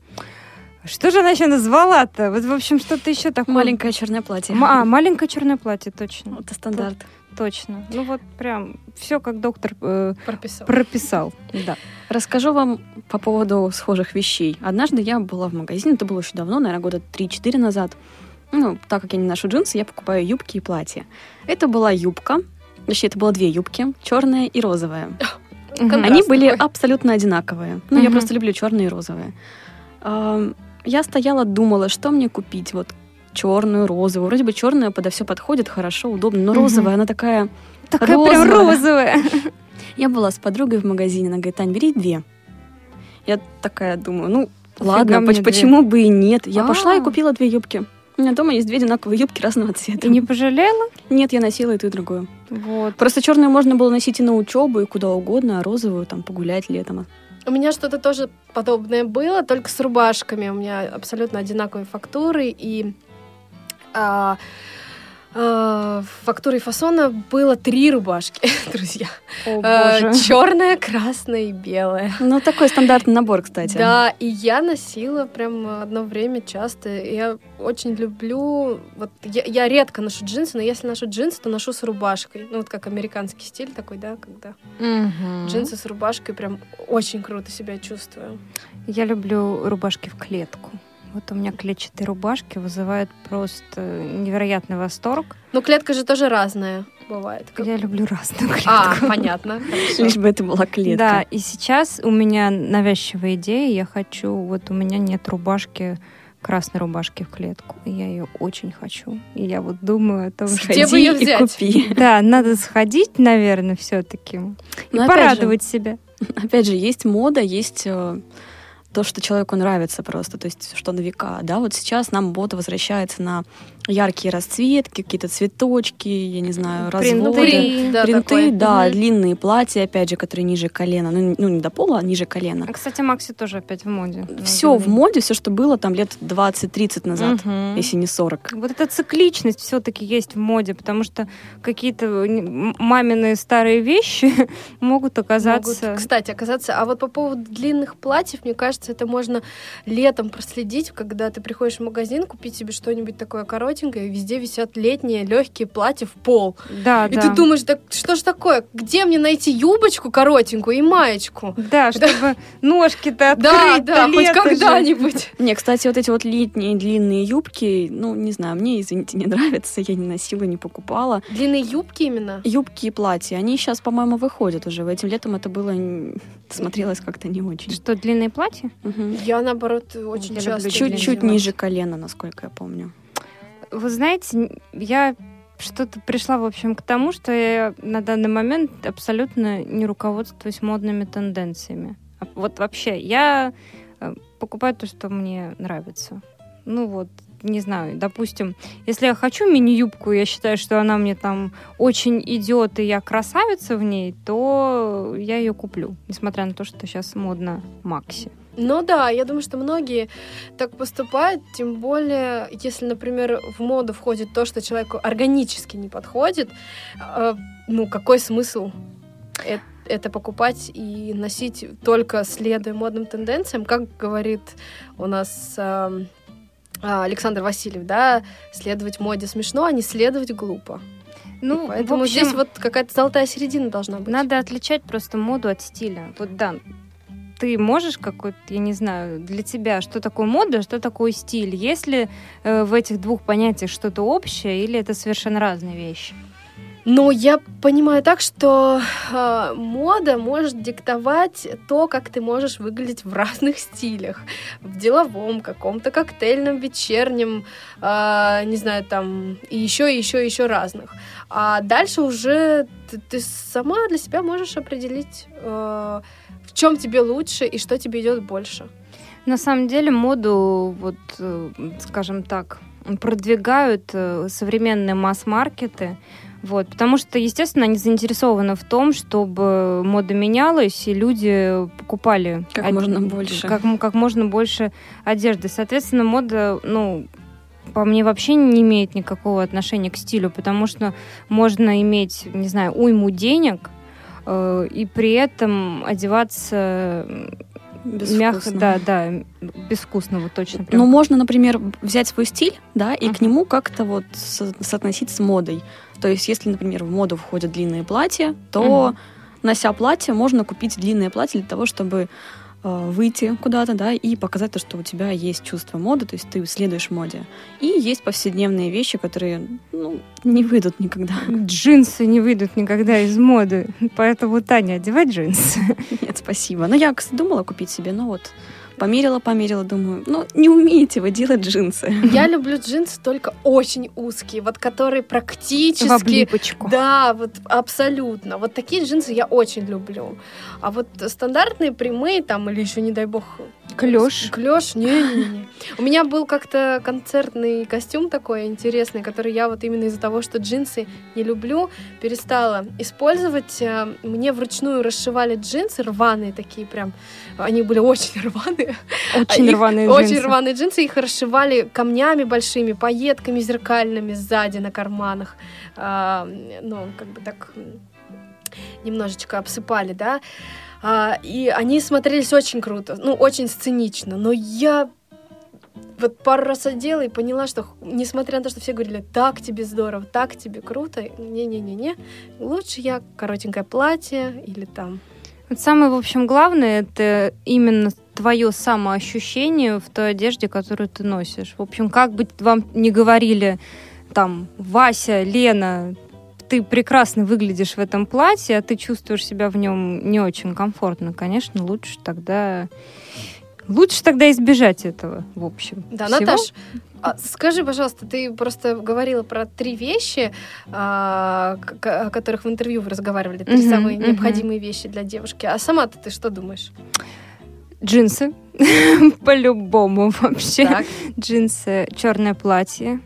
Что же она еще назвала-то? Вот, в общем, что-то еще такое. Маленькое черное платье. А, маленькое черное платье, точно. Это стандарт. Точно. Ну вот прям все как доктор э, Прописал. прописал. Да. Расскажу вам по поводу схожих вещей. Однажды я была в магазине, это было очень давно, наверное, года 3-4 назад. Ну, так как я не ношу джинсы, я покупаю юбки и платья. Это была юбка, точнее, это было две юбки, черная и розовая. Мгм. Они Контраст были такой. абсолютно одинаковые. Ну, я Мгм. просто люблю черные и розовые. Я стояла, думала, что мне купить. Вот черную, розовую. Вроде бы черная подо все подходит, хорошо, удобно, но розовая, она такая... Такая прям розовая. розовая. Я была с подругой в магазине, она говорит, Тань, бери две. Я такая думаю, ну, ладно, поч- почему бы и нет? Я пошла и А. купила две юбки. У меня дома есть две одинаковые юбки разного цвета. И не пожалела? Нет, я носила и ту, и другую. Вот. Просто черную можно было носить и на учебу, и куда угодно, а розовую там погулять летом. У меня что-то тоже подобное было, только с рубашками. У меня абсолютно одинаковые фактуры. И а, а, фактуры и фасона было три рубашки, друзья. О, боже. Черная, красная и белая. Ну, такой стандартный набор, кстати. Да, и я носила прям одно время часто. Я очень люблю... Вот я, я редко ношу джинсы, но если ношу джинсы, то ношу с рубашкой. Ну, вот как американский стиль такой, да, когда Мгм. джинсы с рубашкой прям очень круто себя чувствую. Я люблю рубашки в клетку. Вот у меня клетчатые рубашки вызывают просто невероятный восторг. Но клетка же тоже разная. бывает? Как- Я люблю разную клетку. А, понятно. хорошо. Лишь бы это была клетка. Да, и сейчас у меня навязчивая идея. Я хочу, вот у меня нет рубашки, красной рубашки в клетку. И я ее очень хочу. И я вот думаю о том, что... Где бы Сходи её и взять? купи. Да, надо сходить, наверное, все-таки. И Но опять же, порадовать себя. Опять же, есть мода, есть э, то, что человеку нравится просто, то есть что на века, да, вот сейчас нам мода возвращается на яркие расцветки, какие-то цветочки, я не знаю, Принты. разводы. Принты, да, Принты, да, Мгм. длинные платья, опять же, которые ниже колена, ну, ну, не до пола, а ниже колена. А, Кстати, Макси тоже опять в моде. Все в моде, все, что было там лет 20-30 назад, Мгм. если не 40. Вот эта цикличность все-таки есть в моде, потому что какие-то мамины старые вещи могут оказаться... Могут, кстати, оказаться. А вот по поводу длинных платьев, мне кажется, это можно летом проследить, когда ты приходишь в магазин, купить себе что-нибудь такое коротенькое, и везде висят летние легкие платья в пол. Да, И да. ты думаешь, да что ж такое? Где мне найти юбочку коротенькую и маечку? Да, чтобы ножки-то Да, открыть. да, хоть когда-нибудь. Не, кстати, вот эти вот летние длинные юбки, ну, не знаю, мне, извините, не нравятся, я не носила, не покупала. Длинные юбки именно. Юбки и платья, они сейчас, по-моему, выходят уже. Этим летом это было, смотрелось как-то не очень. Что, длинные платья? Мгм. Я, наоборот, очень Я часто... Чуть-чуть ниже колена, насколько я помню. Вы знаете, я что-то пришла, в общем, к тому, что я на данный момент абсолютно не руководствуюсь модными тенденциями. А Вот вообще, я э, покупаю то, что мне нравится. Ну вот, не знаю, допустим, если я хочу мини-юбку, я считаю, что она мне там очень идет, и я красавица в ней, то я ее куплю, несмотря на то, что сейчас модно Макси. Ну да, я думаю, что многие так поступают, тем более, если, например, в моду входит то, что человеку органически не подходит, э, ну какой смысл э- это покупать и носить только следуя модным тенденциям, как говорит у нас а, Александр Васильев, да, следовать моде смешно, а не следовать глупо. Ну, Поэтому в общем, здесь вот какая-то золотая середина должна быть. Надо отличать просто моду от стиля. Вот да, ты можешь какой-то, я не знаю, для тебя, что такое мода, что такое стиль? Есть ли э, в этих двух понятиях что-то общее, или это совершенно разные вещи? Но я понимаю так, что э, мода может диктовать то, как ты можешь выглядеть в разных стилях. В деловом, каком-то коктейльном, вечернем, э, не знаю, там, и еще, и еще, и еще разных. А дальше уже ты, ты сама для себя можешь определить, э, в чем тебе лучше и что тебе идет больше. На самом деле моду, вот, э, скажем так, продвигают э, современные масс-маркеты, вот, потому что, естественно, они заинтересованы в том, чтобы мода менялась, и люди покупали Как од- можно больше. Как, как можно больше одежды. Соответственно, мода, ну, по мне вообще не имеет никакого отношения к стилю, потому что можно иметь, не знаю, уйму денег э, и при этом одеваться м, мягко, Безвкусно. да, да, безвкусно, вот точно. прям. Ну, можно, например, взять свой стиль, да, и к Мгм. нему как-то вот со- соотносить с модой. То есть, если, например, в моду входят длинные платья, то, Мгм. нося платье, можно купить длинное платье для того, чтобы э, выйти куда-то, да, и показать то, что у тебя есть чувство моды, то есть ты следуешь моде. И есть повседневные вещи, которые, ну, не выйдут никогда. Джинсы не выйдут никогда из моды, поэтому, Таня, одевай джинсы. Нет, спасибо. Но я, кстати, думала купить себе, но вот померила, померила, думаю, ну, не умеете вы делать джинсы. Я люблю джинсы только очень узкие, вот которые В практически облипочку. Да, вот абсолютно. Вот такие джинсы я очень люблю. А вот стандартные прямые там или еще, не дай бог. Клеш, не, не, не. У меня был как-то концертный костюм такой интересный, который я вот именно из-за того, что джинсы не люблю, перестала использовать. Э, Мне вручную расшивали джинсы, рваные такие прям. Они были очень рваные. Очень Их- рваные Очень джинсы. рваные джинсы. Их расшивали камнями большими, пайетками зеркальными сзади на карманах. А, ну, как бы так немножечко обсыпали, да. А, и они смотрелись очень круто, ну, очень сценично. Но я вот пару раз одела и поняла, что, несмотря на то, что все говорили, так тебе здорово, так тебе круто, не-не-не-не, лучше я коротенькое платье или там Вот самое, в общем, главное, это именно твое самоощущение в той одежде, которую ты носишь. В общем, как бы вам ни говорили, там, Вася, Лена, ты прекрасно выглядишь в этом платье, а ты чувствуешь себя в нем не очень комфортно, конечно, лучше тогда лучше тогда избежать этого, в общем. Да, всего. Наташ, скажи, пожалуйста, ты просто говорила про три вещи, а, о которых в интервью вы разговаривали, три самые необходимые вещи для девушки. А сама-то ты что думаешь? Джинсы. По-любому вообще. Так. Джинсы, черное платье.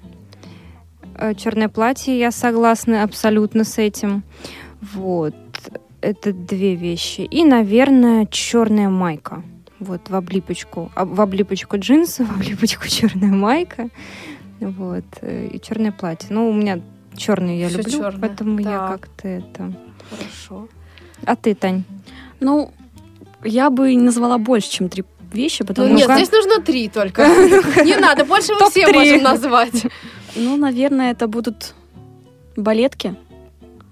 Черное платье, я согласна абсолютно с этим. Вот. Это две вещи. И, наверное, черная майка. Вот, в облипочку. А, В облипочку джинсы, в облипочку черная майка. Вот. э, И черное платье. Ну, у меня черный я Всё люблю, чёрное. поэтому я Так. как-то это... Хорошо. А ты, Тань? Ну, я бы не назвала больше, чем три вещи, Ну потому нет, что, здесь нужно три только. Не надо, больше мы все можем назвать. ну, наверное, это будут балетки.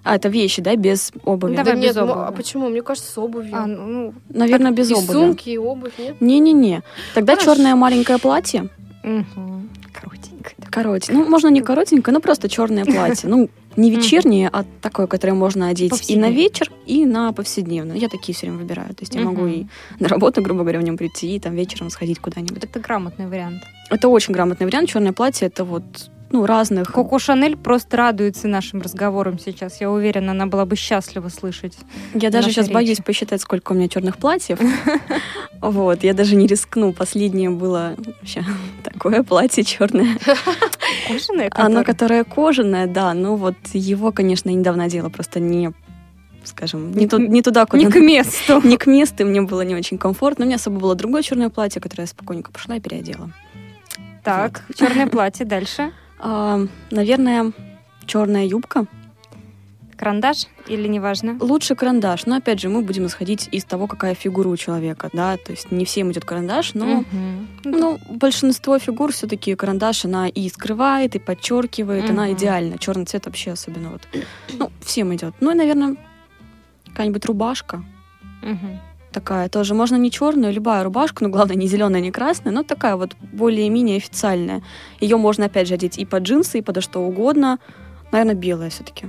А, это вещи, да, без обуви. Давай Да без нет, ну, обуви. а почему? Мне кажется, с обувью. А, ну, Наверное, без И обуви. сумки, и обувь, нет? Не-не-не. Тогда черное маленькое платье. мгм. коротенькая. Коротенькое. Ну, можно не коротенькое, но просто черное платье. Ну, не вечернее, а такое, которое можно одеть и на вечер, и на повседневное. Я такие все время выбираю. То есть я могу и на работу, грубо говоря, в нем прийти, и там вечером сходить куда-нибудь. Это грамотный вариант. Это очень грамотный вариант. Черное платье это вот ну, разных. Коко Шанель просто радуется нашим разговорам сейчас. Я уверена, она была бы счастлива слышать. Я даже сейчас речи. боюсь посчитать, сколько у меня черных платьев. Вот, я даже не рискну. Последнее было вообще такое платье черное. Кожаная, Оно, которая- которое кожаное, да. Ну вот его, конечно, недавно одела, просто не, скажем, не, ту- не туда, куда Не к месту. не к месту, мне было не очень комфортно. У меня особо было другое черное платье, которое я спокойненько пошла и переодела. Так, черное платье дальше. А, наверное, черная юбка. Карандаш или неважно? Лучше карандаш. Но опять же, мы будем исходить из того, какая фигура у человека, да. То есть не всем идет карандаш, но Мгм. ну, большинство фигур все-таки карандаш она и скрывает, и подчеркивает, она Мгм. идеальна. Черный цвет вообще особенно вот. Ну, всем идет. Ну и, наверное, какая-нибудь рубашка. Мгм. такая тоже. Можно не черную, любая рубашка, но главное не зеленая, не красная, но такая вот более-менее официальная. Ее можно опять же одеть и под джинсы, и подо что угодно. Наверное, белая все-таки.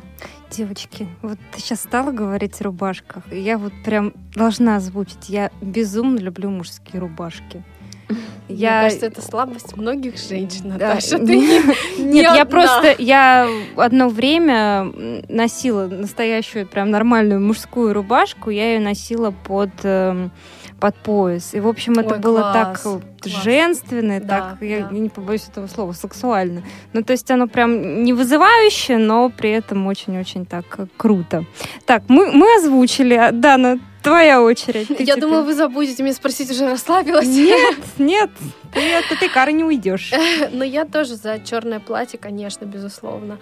Девочки, вот ты сейчас стала говорить о рубашках, и я вот прям должна озвучить. Я безумно люблю мужские рубашки. Мне кажется, это слабость многих женщин, Да, Наташа. не- Ты не- Нет, не я одна. просто, я одно время носила настоящую прям нормальную мужскую рубашку, я ее носила под эм, под пояс. И, в общем, это Ой, было класс, так класс. женственно, Да, так, я да. не побоюсь этого слова, сексуально. Ну, то есть оно прям не вызывающе, но при этом очень-очень так круто. Так, мы, мы озвучили. А, Дана, твоя очередь. Ты Я теперь. думала, вы забудете меня спросить, уже расслабилась. Нет, нет, ты от этой кары не уйдешь. Но я тоже за черное платье, конечно, безусловно.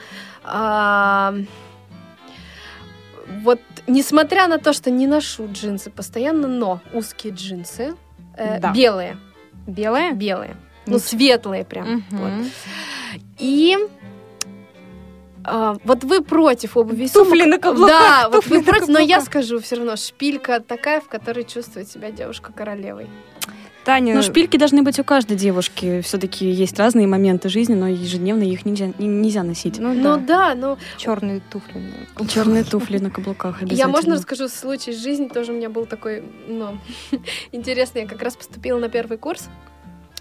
Вот, несмотря на то, что не ношу джинсы постоянно, но узкие джинсы, э, Да. белые, Белая? белые, ну, светлые прям. Мгм. вот. И а, вот вы против обуви Туфли сумок. на каблуках, Да, вот вы против, но я скажу все равно, шпилька такая, в которой чувствует себя девушка королевой. Таня, Но шпильки должны быть у каждой девушки. Все-таки есть разные моменты жизни, но ежедневно их нельзя, не- нельзя носить. ну, Ну да, да, но черные туфли. Черные туфли на каблуках Я, можно, расскажу случай из жизни. Тоже у меня был такой, ну, интересный. Я как раз поступила на первый курс.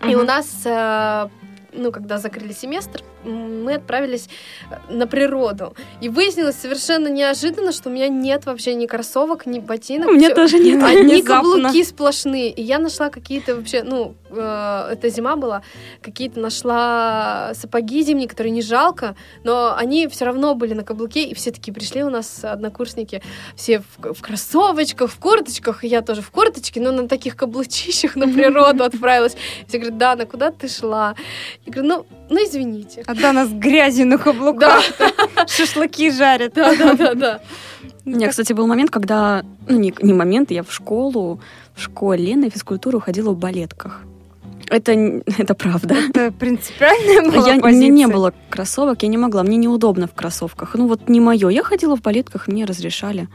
И у нас, э, ну, когда закрыли семестр, мы отправились э, на природу. И выяснилось совершенно неожиданно, что у меня нет вообще ни кроссовок, ни ботинок. У меня Всё- тоже нет. Одни каблуки сплошные. И я нашла какие-то вообще, ну, э, это зима была, какие-то нашла сапоги зимние, которые не жалко, но они все равно были на каблуке, и все такие пришли у нас однокурсники, все в, в кроссовочках, в курточках, и я тоже в курточке, но на таких каблучищах на природу отправилась. Все говорят, Дана, куда ты шла? Я говорю, ну, ну извините. А Дана с грязью на каблуках. Шашлыки жарят. Да, да, да, да. У меня, кстати, был момент, когда... Ну, не, не момент, я в школу, в школе на физкультуру ходила в балетках. Это, это правда. Это принципиальная была Я, у меня позиция. не было кроссовок, я не могла, мне неудобно в кроссовках. Ну вот не мое. Я ходила в балетках, мне разрешали.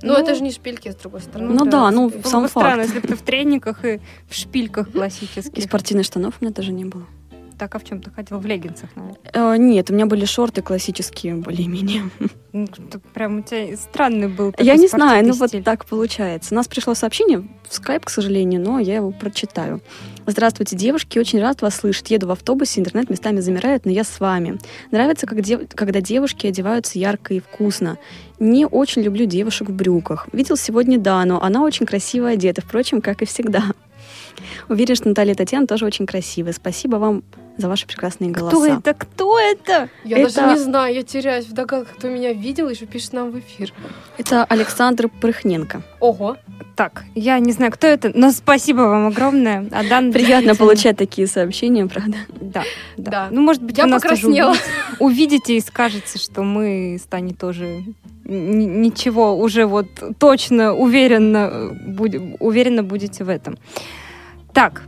Ну, это же не шпильки, с другой стороны. Ну да, ну, было сам бы странно, факт. если бы ты в трениках и в шпильках И классических. спортивных штанов у меня тоже не было. Так, а в чем ты ходила? В леггинсах, наверное. Э, нет, у меня были шорты классические, более-менее. Ну, прям у тебя странный был. Я не знаю, ну вот так получается. У нас пришло сообщение в скайп, к сожалению, но я его прочитаю. Здравствуйте, девушки, очень рад вас слышать. Еду в автобусе, интернет местами замирает, но я с вами. Нравится, как дев- когда девушки одеваются ярко и вкусно. Не очень люблю девушек в брюках. Видел сегодня Дану, она очень красиво одета, впрочем, как и всегда. Уверен, что Наталья и Татьяна тоже очень красивые. Спасибо вам за ваши прекрасные голоса. Кто это? Кто это? Я Это- даже не знаю, я теряюсь в догадках, кто меня видел, еще пишет нам в эфир. Это Александр Прыхненко. Ого. Так, я не знаю, кто это, но спасибо вам огромное. Адан Приятно действительно- получать такие сообщения, правда. Да, да. Да. Ну, может быть, Я вы нас тоже покраснела. увидите, и скажете, что мы с Таней тоже ничего уже вот точно, уверенно, э, будем, уверенно будете в этом. Так,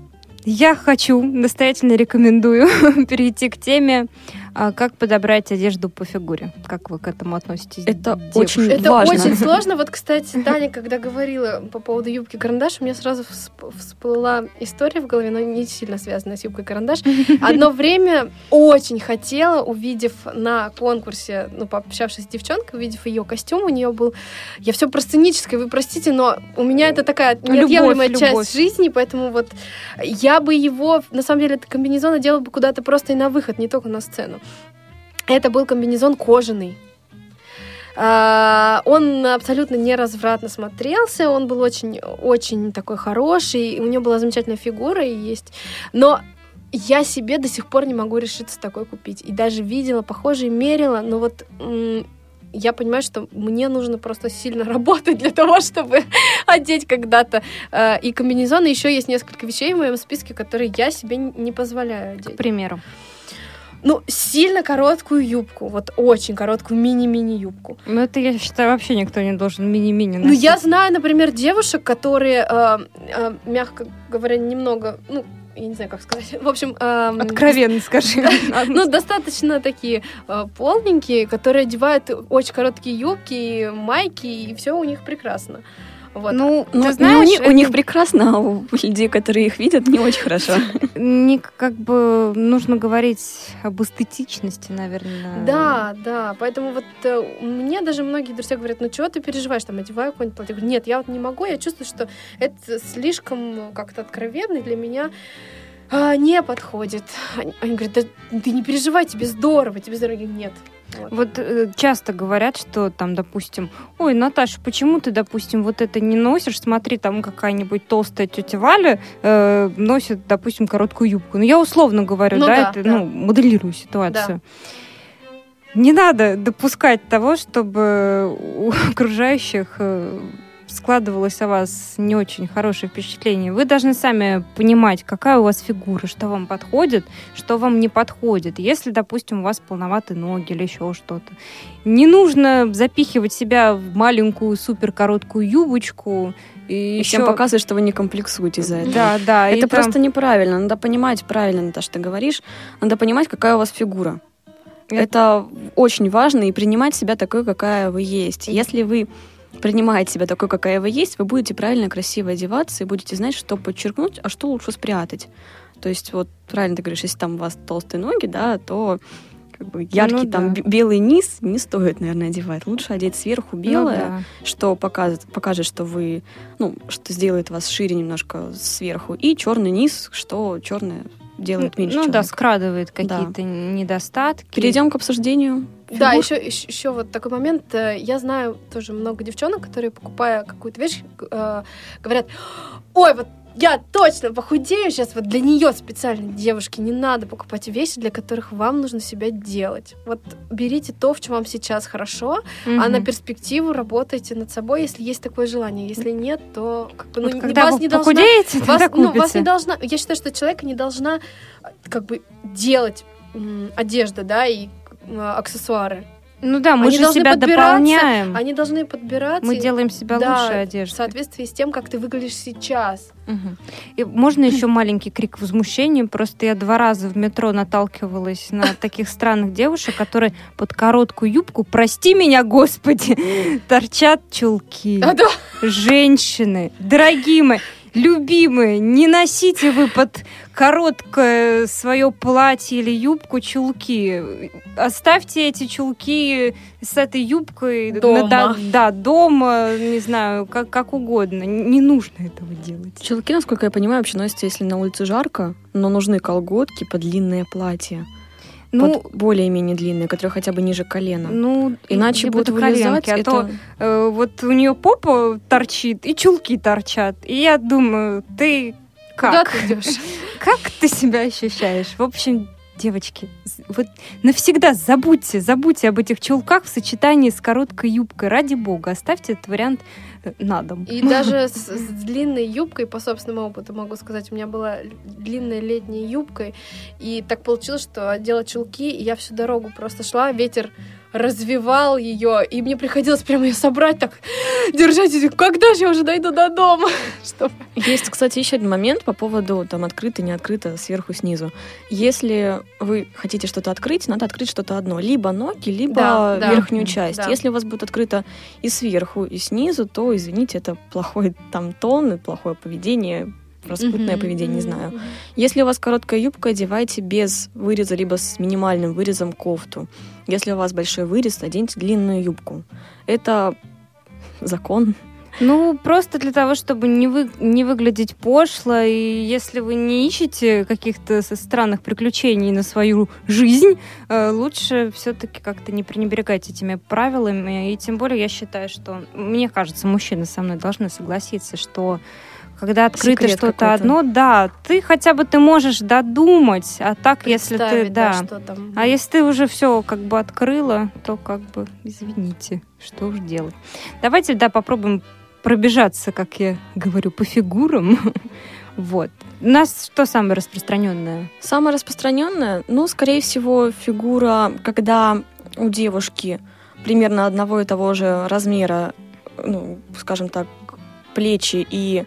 я хочу, настоятельно рекомендую перейти к теме, а, как подобрать одежду по фигуре. Как вы к этому относитесь? Это девушки? очень Это важно. очень сложно. Вот, кстати, Таня, когда говорила по поводу юбки карандаш, у меня сразу всп- всплыла история в голове, но не сильно связанная с юбкой карандаш. Одно время очень хотела, увидев на конкурсе, ну, пообщавшись с девчонкой, увидев ее костюм, у нее был... Я все про сценическое, вы простите, но у меня это такая неотъемлемая Любовь, часть любовь. жизни, поэтому вот я бы его, на самом деле, это комбинезон одела бы куда-то просто и на выход, не только на сцену. Это был комбинезон кожаный. А, Он абсолютно не развратно смотрелся, он был очень, очень такой хороший, у него была замечательная фигура и есть. Но я себе до сих пор не могу решиться такой купить. И даже видела, похожие мерила, но вот я понимаю, что мне нужно просто сильно работать для того, чтобы одеть когда-то. А, И комбинезоны еще есть несколько вещей в моем списке, которые я себе не позволяю К одеть. примеру. Ну, сильно короткую юбку, вот очень короткую мини-мини юбку. Ну, это, я считаю, вообще никто не должен мини-мини Ну, носить. я знаю, например, девушек, которые, э, э, мягко говоря, немного, ну, я не знаю, как сказать. В общем, эм, Откровенно скажи. ну, достаточно такие э, полненькие, которые одевают очень короткие юбки, майки, и все у них прекрасно. Вот. Ну, Ну, ты не знаешь, у, них, у это них прекрасно, а у людей, которые их видят, не очень хорошо. не как бы нужно говорить об эстетичности, наверное. Да, да, поэтому вот э, мне даже многие друзья говорят, ну чего ты переживаешь, там, одеваю какое-нибудь платье. Я говорю, нет, я вот не могу, я чувствую, что это слишком как-то откровенно для меня а, не подходит. Они, они говорят, да ты не переживай, тебе здорово, тебе здорово. Нет. Вот. Э, часто говорят, что там, допустим, ой, Наташа, почему ты, допустим, вот это не носишь? Смотри, там какая-нибудь толстая тетя Валя э, носит, допустим, короткую юбку. Ну, я условно говорю, Ну да, да, это, да. ну, моделирую ситуацию. Не надо допускать того, чтобы у окружающих э, складывалось о вас не очень хорошее впечатление. Вы должны сами понимать, какая у вас фигура, что вам подходит, что вам не подходит. Если, допустим, у вас полноватые ноги или еще что-то. Не нужно запихивать себя в маленькую супер короткую юбочку. И, И всем еще... показывать, что вы не комплексуете за это. Да, да. Это там- просто неправильно. Надо понимать, правильно, Наташа, ты говоришь, надо понимать, какая у вас фигура. Это- Это очень важно, и принимать себя такой, какая вы есть. Если вы принимаете себя такой, какая вы есть, вы будете правильно, красиво одеваться и будете знать, что подчеркнуть, а что лучше спрятать. То есть вот правильно ты говоришь, если там у вас толстые ноги, да, то как бы яркий Ну там да. белый низ не стоит, наверное, одевать. Лучше одеть сверху Ну белое, да. что покажет, покажет, что вы, ну, что сделает вас шире немножко сверху, и черный низ, что черное делает меньше. Ну да, человека. скрадывает Да. какие-то недостатки. Перейдем к обсуждению. Да, фигур. еще, еще, еще вот такой момент. э, Я знаю тоже много девчонок, которые, покупая какую-то вещь, э, говорят, ой, вот я точно похудею сейчас, вот для нее специально, девушки, не надо покупать вещи, для которых вам нужно себя делать. Вот берите то, в чем вам сейчас хорошо, а на перспективу работайте над собой, если есть такое желание. Если нет, то как бы, ну, Вот когда вас вы не должна похудеете, вас, тогда ну, вас не должна, я считаю, что человека не должна э, как бы делать одежда, да, и аксессуары. Ну да, мы Они же себя дополняем. Они должны подбираться Мы делаем себя да, лучшей в одеждой. соответствии с тем, как ты выглядишь сейчас. Мгм. И можно еще маленький крик возмущения? Просто я два раза в метро наталкивалась на таких странных девушек, которые под короткую юбку, прости меня, господи, торчат чулки. А. Женщины, дорогие мои, любимые, не носите вы под короткое свое платье или юбку чулки. Оставьте эти чулки с этой юбкой Дома. да, да, дома, не знаю, как, как угодно. Не нужно этого делать. Чулки, насколько я понимаю, вообще носятся, если на улице жарко, но нужны колготки под длинное платье. Ну, под более-менее длинные, которые хотя бы ниже колена. ну, Иначе будут до коленки, вылезать. а то это... э, вот у нее попа торчит и чулки торчат. И я думаю, ты Куда как? ты идешь? Как ты себя ощущаешь? В общем, девочки, вот навсегда забудьте, забудьте об этих чулках в сочетании с короткой юбкой. Ради бога, оставьте этот вариант э, на дом. И даже с, с длинной юбкой, по собственному опыту могу сказать, у меня была длинная летняя юбка, и так получилось, что одела чулки, и я всю дорогу просто шла, ветер развивал ее, и мне приходилось прямо ее собрать, так держать, и когда же я уже дойду до дома? Чтобы... Есть, кстати, еще один момент по поводу там открыто, не открыто, сверху, снизу. Если вы хотите что-то открыть, надо открыть что-то одно. Либо ноги, либо Да, да. верхнюю часть. Да. Если у вас будет открыто и сверху, и снизу, то, извините, это плохой там тон, и плохое поведение, распутное Мгм, поведение, не знаю. Если у вас короткая юбка, одевайте без выреза, либо с минимальным вырезом кофту. Если у вас большой вырез, оденьте длинную юбку. Это закон. Ну, просто для того, чтобы не, вы, не выглядеть пошло, и если вы не ищете каких-то странных приключений на свою жизнь, э, лучше все-таки как-то не пренебрегать этими правилами. И тем более я считаю, что, мне кажется, мужчины со мной должны согласиться, что когда открыто что-то одно, да, ты хотя бы ты можешь додумать, а так, если ты, да, что там. а если ты уже все как бы открыла, то как бы извините, что уж делать. Давайте, да, попробуем пробежаться, как я говорю, по фигурам. Вот. У нас что самое распространенное? Самое распространенное, ну, скорее всего, фигура, когда у девушки примерно одного и того же размера, ну, скажем так, плечи и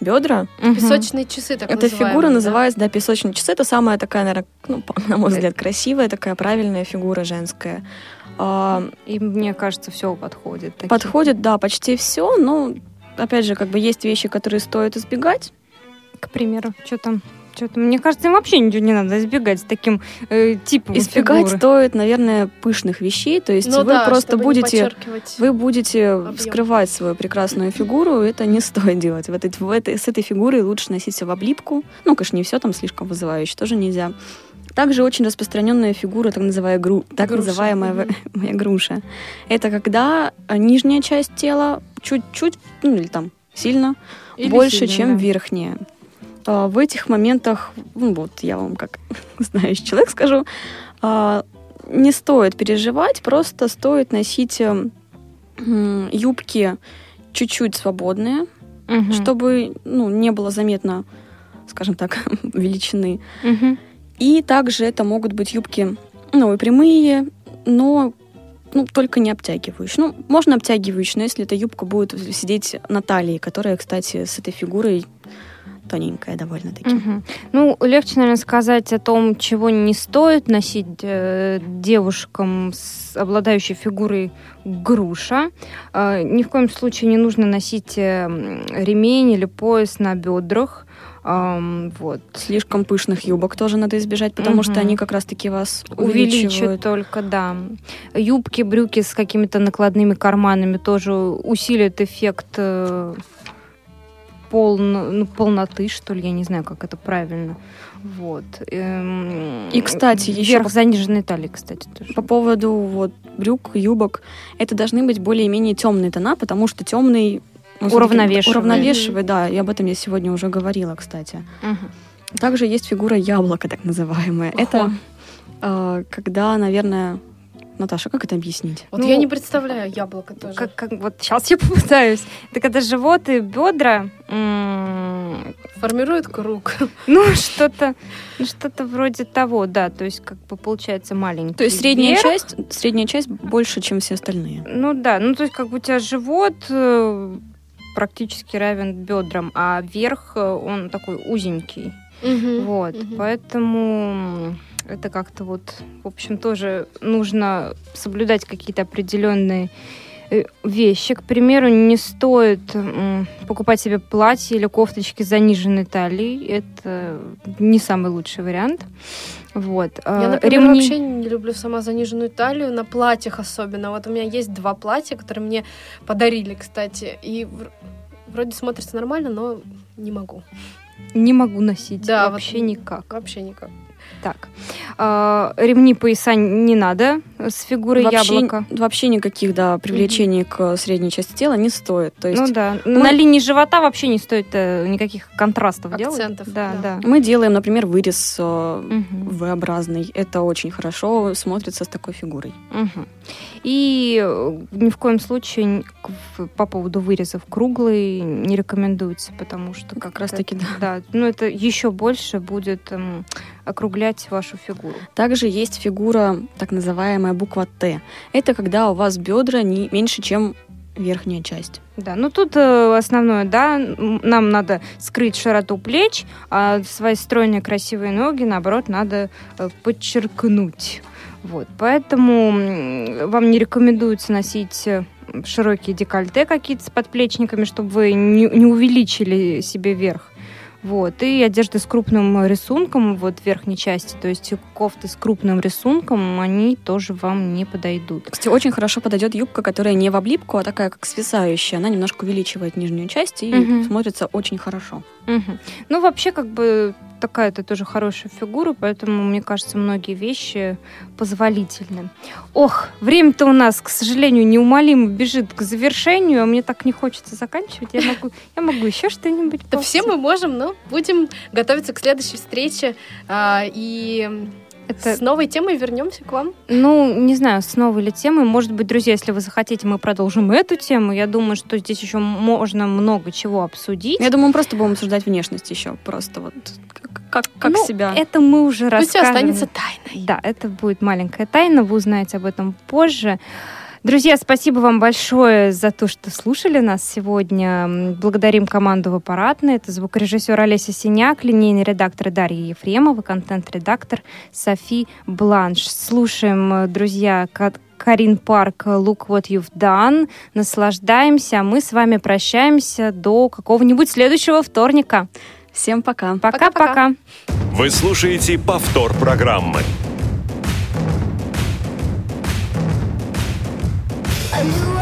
бедра. Песочные часы, так Эта называемые, фигура да? называется, да, песочные часы. Это самая такая, наверное, ну, на мой взгляд, красивая, такая правильная фигура женская. А, И мне кажется, все подходит. такие. Подходит, да, почти все, но опять же, как бы есть вещи, которые стоит избегать. К примеру, что там? Что-то, мне кажется, им вообще ничего не надо избегать с таким э, типом Избегать фигуры. стоит, наверное, пышных вещей, то есть Ну вы да, просто будете вы будете Объем. скрывать свою прекрасную фигуру, это не стоит делать. В этой, в этой- с этой фигурой лучше носить все в облипку. Ну, конечно, не все там слишком вызывающе, тоже нельзя. Также очень распространенная фигура, так, называемая, гру, так Груша, называемая в- моя груша. Это когда э, нижняя часть тела чуть-чуть, ну или там сильно, Или больше, сильно, чем да. верхняя. А, В этих моментах, ну вот я вам как знающий человек скажу, а, не стоит переживать, просто стоит носить эм, юбки чуть-чуть свободные, Мгм. чтобы ну, не было заметно, скажем так, величины. Мгм. И также это могут быть юбки, ну, и прямые, но ну, только не обтягивающие. Ну, можно обтягивающие, но если эта юбка будет сидеть на талии, которая, кстати, с этой фигурой тоненькая довольно-таки. Мгм. Ну, легче, наверное, сказать о том, чего не стоит носить э, девушкам, с обладающей фигурой груша. Э, ни в коем случае не нужно носить э, ремень или пояс на бедрах. Ам, вот. Слишком пышных юбок тоже надо избежать, потому что Мгм. они как раз-таки вас Увеличит увеличивают. только, да. Юбки, брюки с какими-то накладными карманами тоже усилят эффект э, полно- ну, полноты, что ли, я не знаю, как это правильно. Вот. Эм, И, кстати, еще Вверх по- заниженной талии, кстати, тоже. По поводу вот брюк, юбок, это должны быть более-менее темные тона, потому что темный ну, Уравновешивает. Уравновешивает, да. И об этом я сегодня уже говорила, кстати. Мгм. Также есть фигура яблока, так называемая. Это э, когда, наверное, Наташа, как это объяснить? Вот Ну, я не представляю яблоко тоже. Как, как, вот сейчас я попытаюсь. Это когда живот и бедра, м, Формирует круг. ну, что-то ну, что-то вроде того, да. То есть, как бы получается маленький. То есть средняя вверх. часть, средняя часть больше, чем все остальные. Ну да, ну то есть как бы у тебя живот э, практически равен бедрам, а верх э, он такой узенький. Вот, мгм. поэтому это как-то вот, в общем, тоже нужно соблюдать какие-то определенные э, вещи. К примеру, не стоит покупать себе платье или кофточки с заниженной талией. Это не самый лучший вариант. Вот. Я, А, например, ремни- вообще не люблю сама заниженную талию, на платьях особенно. Вот у меня есть два платья, которые мне подарили, кстати, и вроде смотрится нормально, но не могу. не могу носить Да, вообще вот никак. Вообще никак. Так. А, ремни пояса не надо с фигурой вообще, яблока. вообще никаких, да, привлечений к средней части тела не стоит. То есть Ну да. На линии живота вообще не стоит э, никаких контрастов Акцентов, делать. Да, да. да. мы делаем, например, вырез э, Мгм. V-образный. Это очень хорошо смотрится с такой фигурой. Мгм. И э, ни в коем случае по поводу вырезов круглый не рекомендуется, потому что Как раз таки, да. Да, ну это еще больше будет эм, округлять вашу фигуру. Также есть фигура, так называемая буква Т. Это когда у вас бедра не меньше, чем верхняя часть. Да, ну тут э, основное, да, нам надо скрыть широту плеч, а свои стройные красивые ноги, наоборот, надо э, подчеркнуть. Вот, поэтому вам не рекомендуется носить э, широкие декольте какие-то с подплечниками, чтобы вы не, не увеличили себе верх. Вот, и одежда с крупным рисунком вот в верхней части, то есть кофты с крупным рисунком, они тоже вам не подойдут. Кстати, очень хорошо подойдет юбка, которая не в облипку, а такая как свисающая. Она немножко увеличивает нижнюю часть и Мгм. смотрится очень хорошо. Мгм. Ну, вообще, как бы такая-то тоже хорошая фигура, поэтому, мне кажется, многие вещи позволительны. Ох, время-то у нас, к сожалению, неумолимо бежит к завершению, а мне так не хочется заканчивать. Я могу, я могу еще что-нибудь Да все мы можем, но будем готовиться к следующей встрече. а, и Это- с новой темой вернемся к вам. Ну, не знаю, с новой ли темой. Может быть, друзья, если вы захотите, мы продолжим эту тему. Я думаю, что здесь еще можно много чего обсудить. Я думаю, мы просто будем обсуждать внешность еще. Просто вот как, как, Ну, себя. Это мы уже Пусть расскажем. останется тайной. Да, это будет маленькая тайна, вы узнаете об этом позже. Друзья, спасибо вам большое за то, что слушали нас сегодня. Благодарим команду в аппаратной. Это звукорежиссер Олеся Синяк, линейный редактор Дарья Ефремова, контент-редактор Софи Бланш. Слушаем, э, друзья, Ка- Карин Парк «Look What You've Done». Наслаждаемся. а Мы с вами прощаемся до какого-нибудь следующего вторника. Всем пока. Пока-пока. Вы слушаете повтор программы. I knew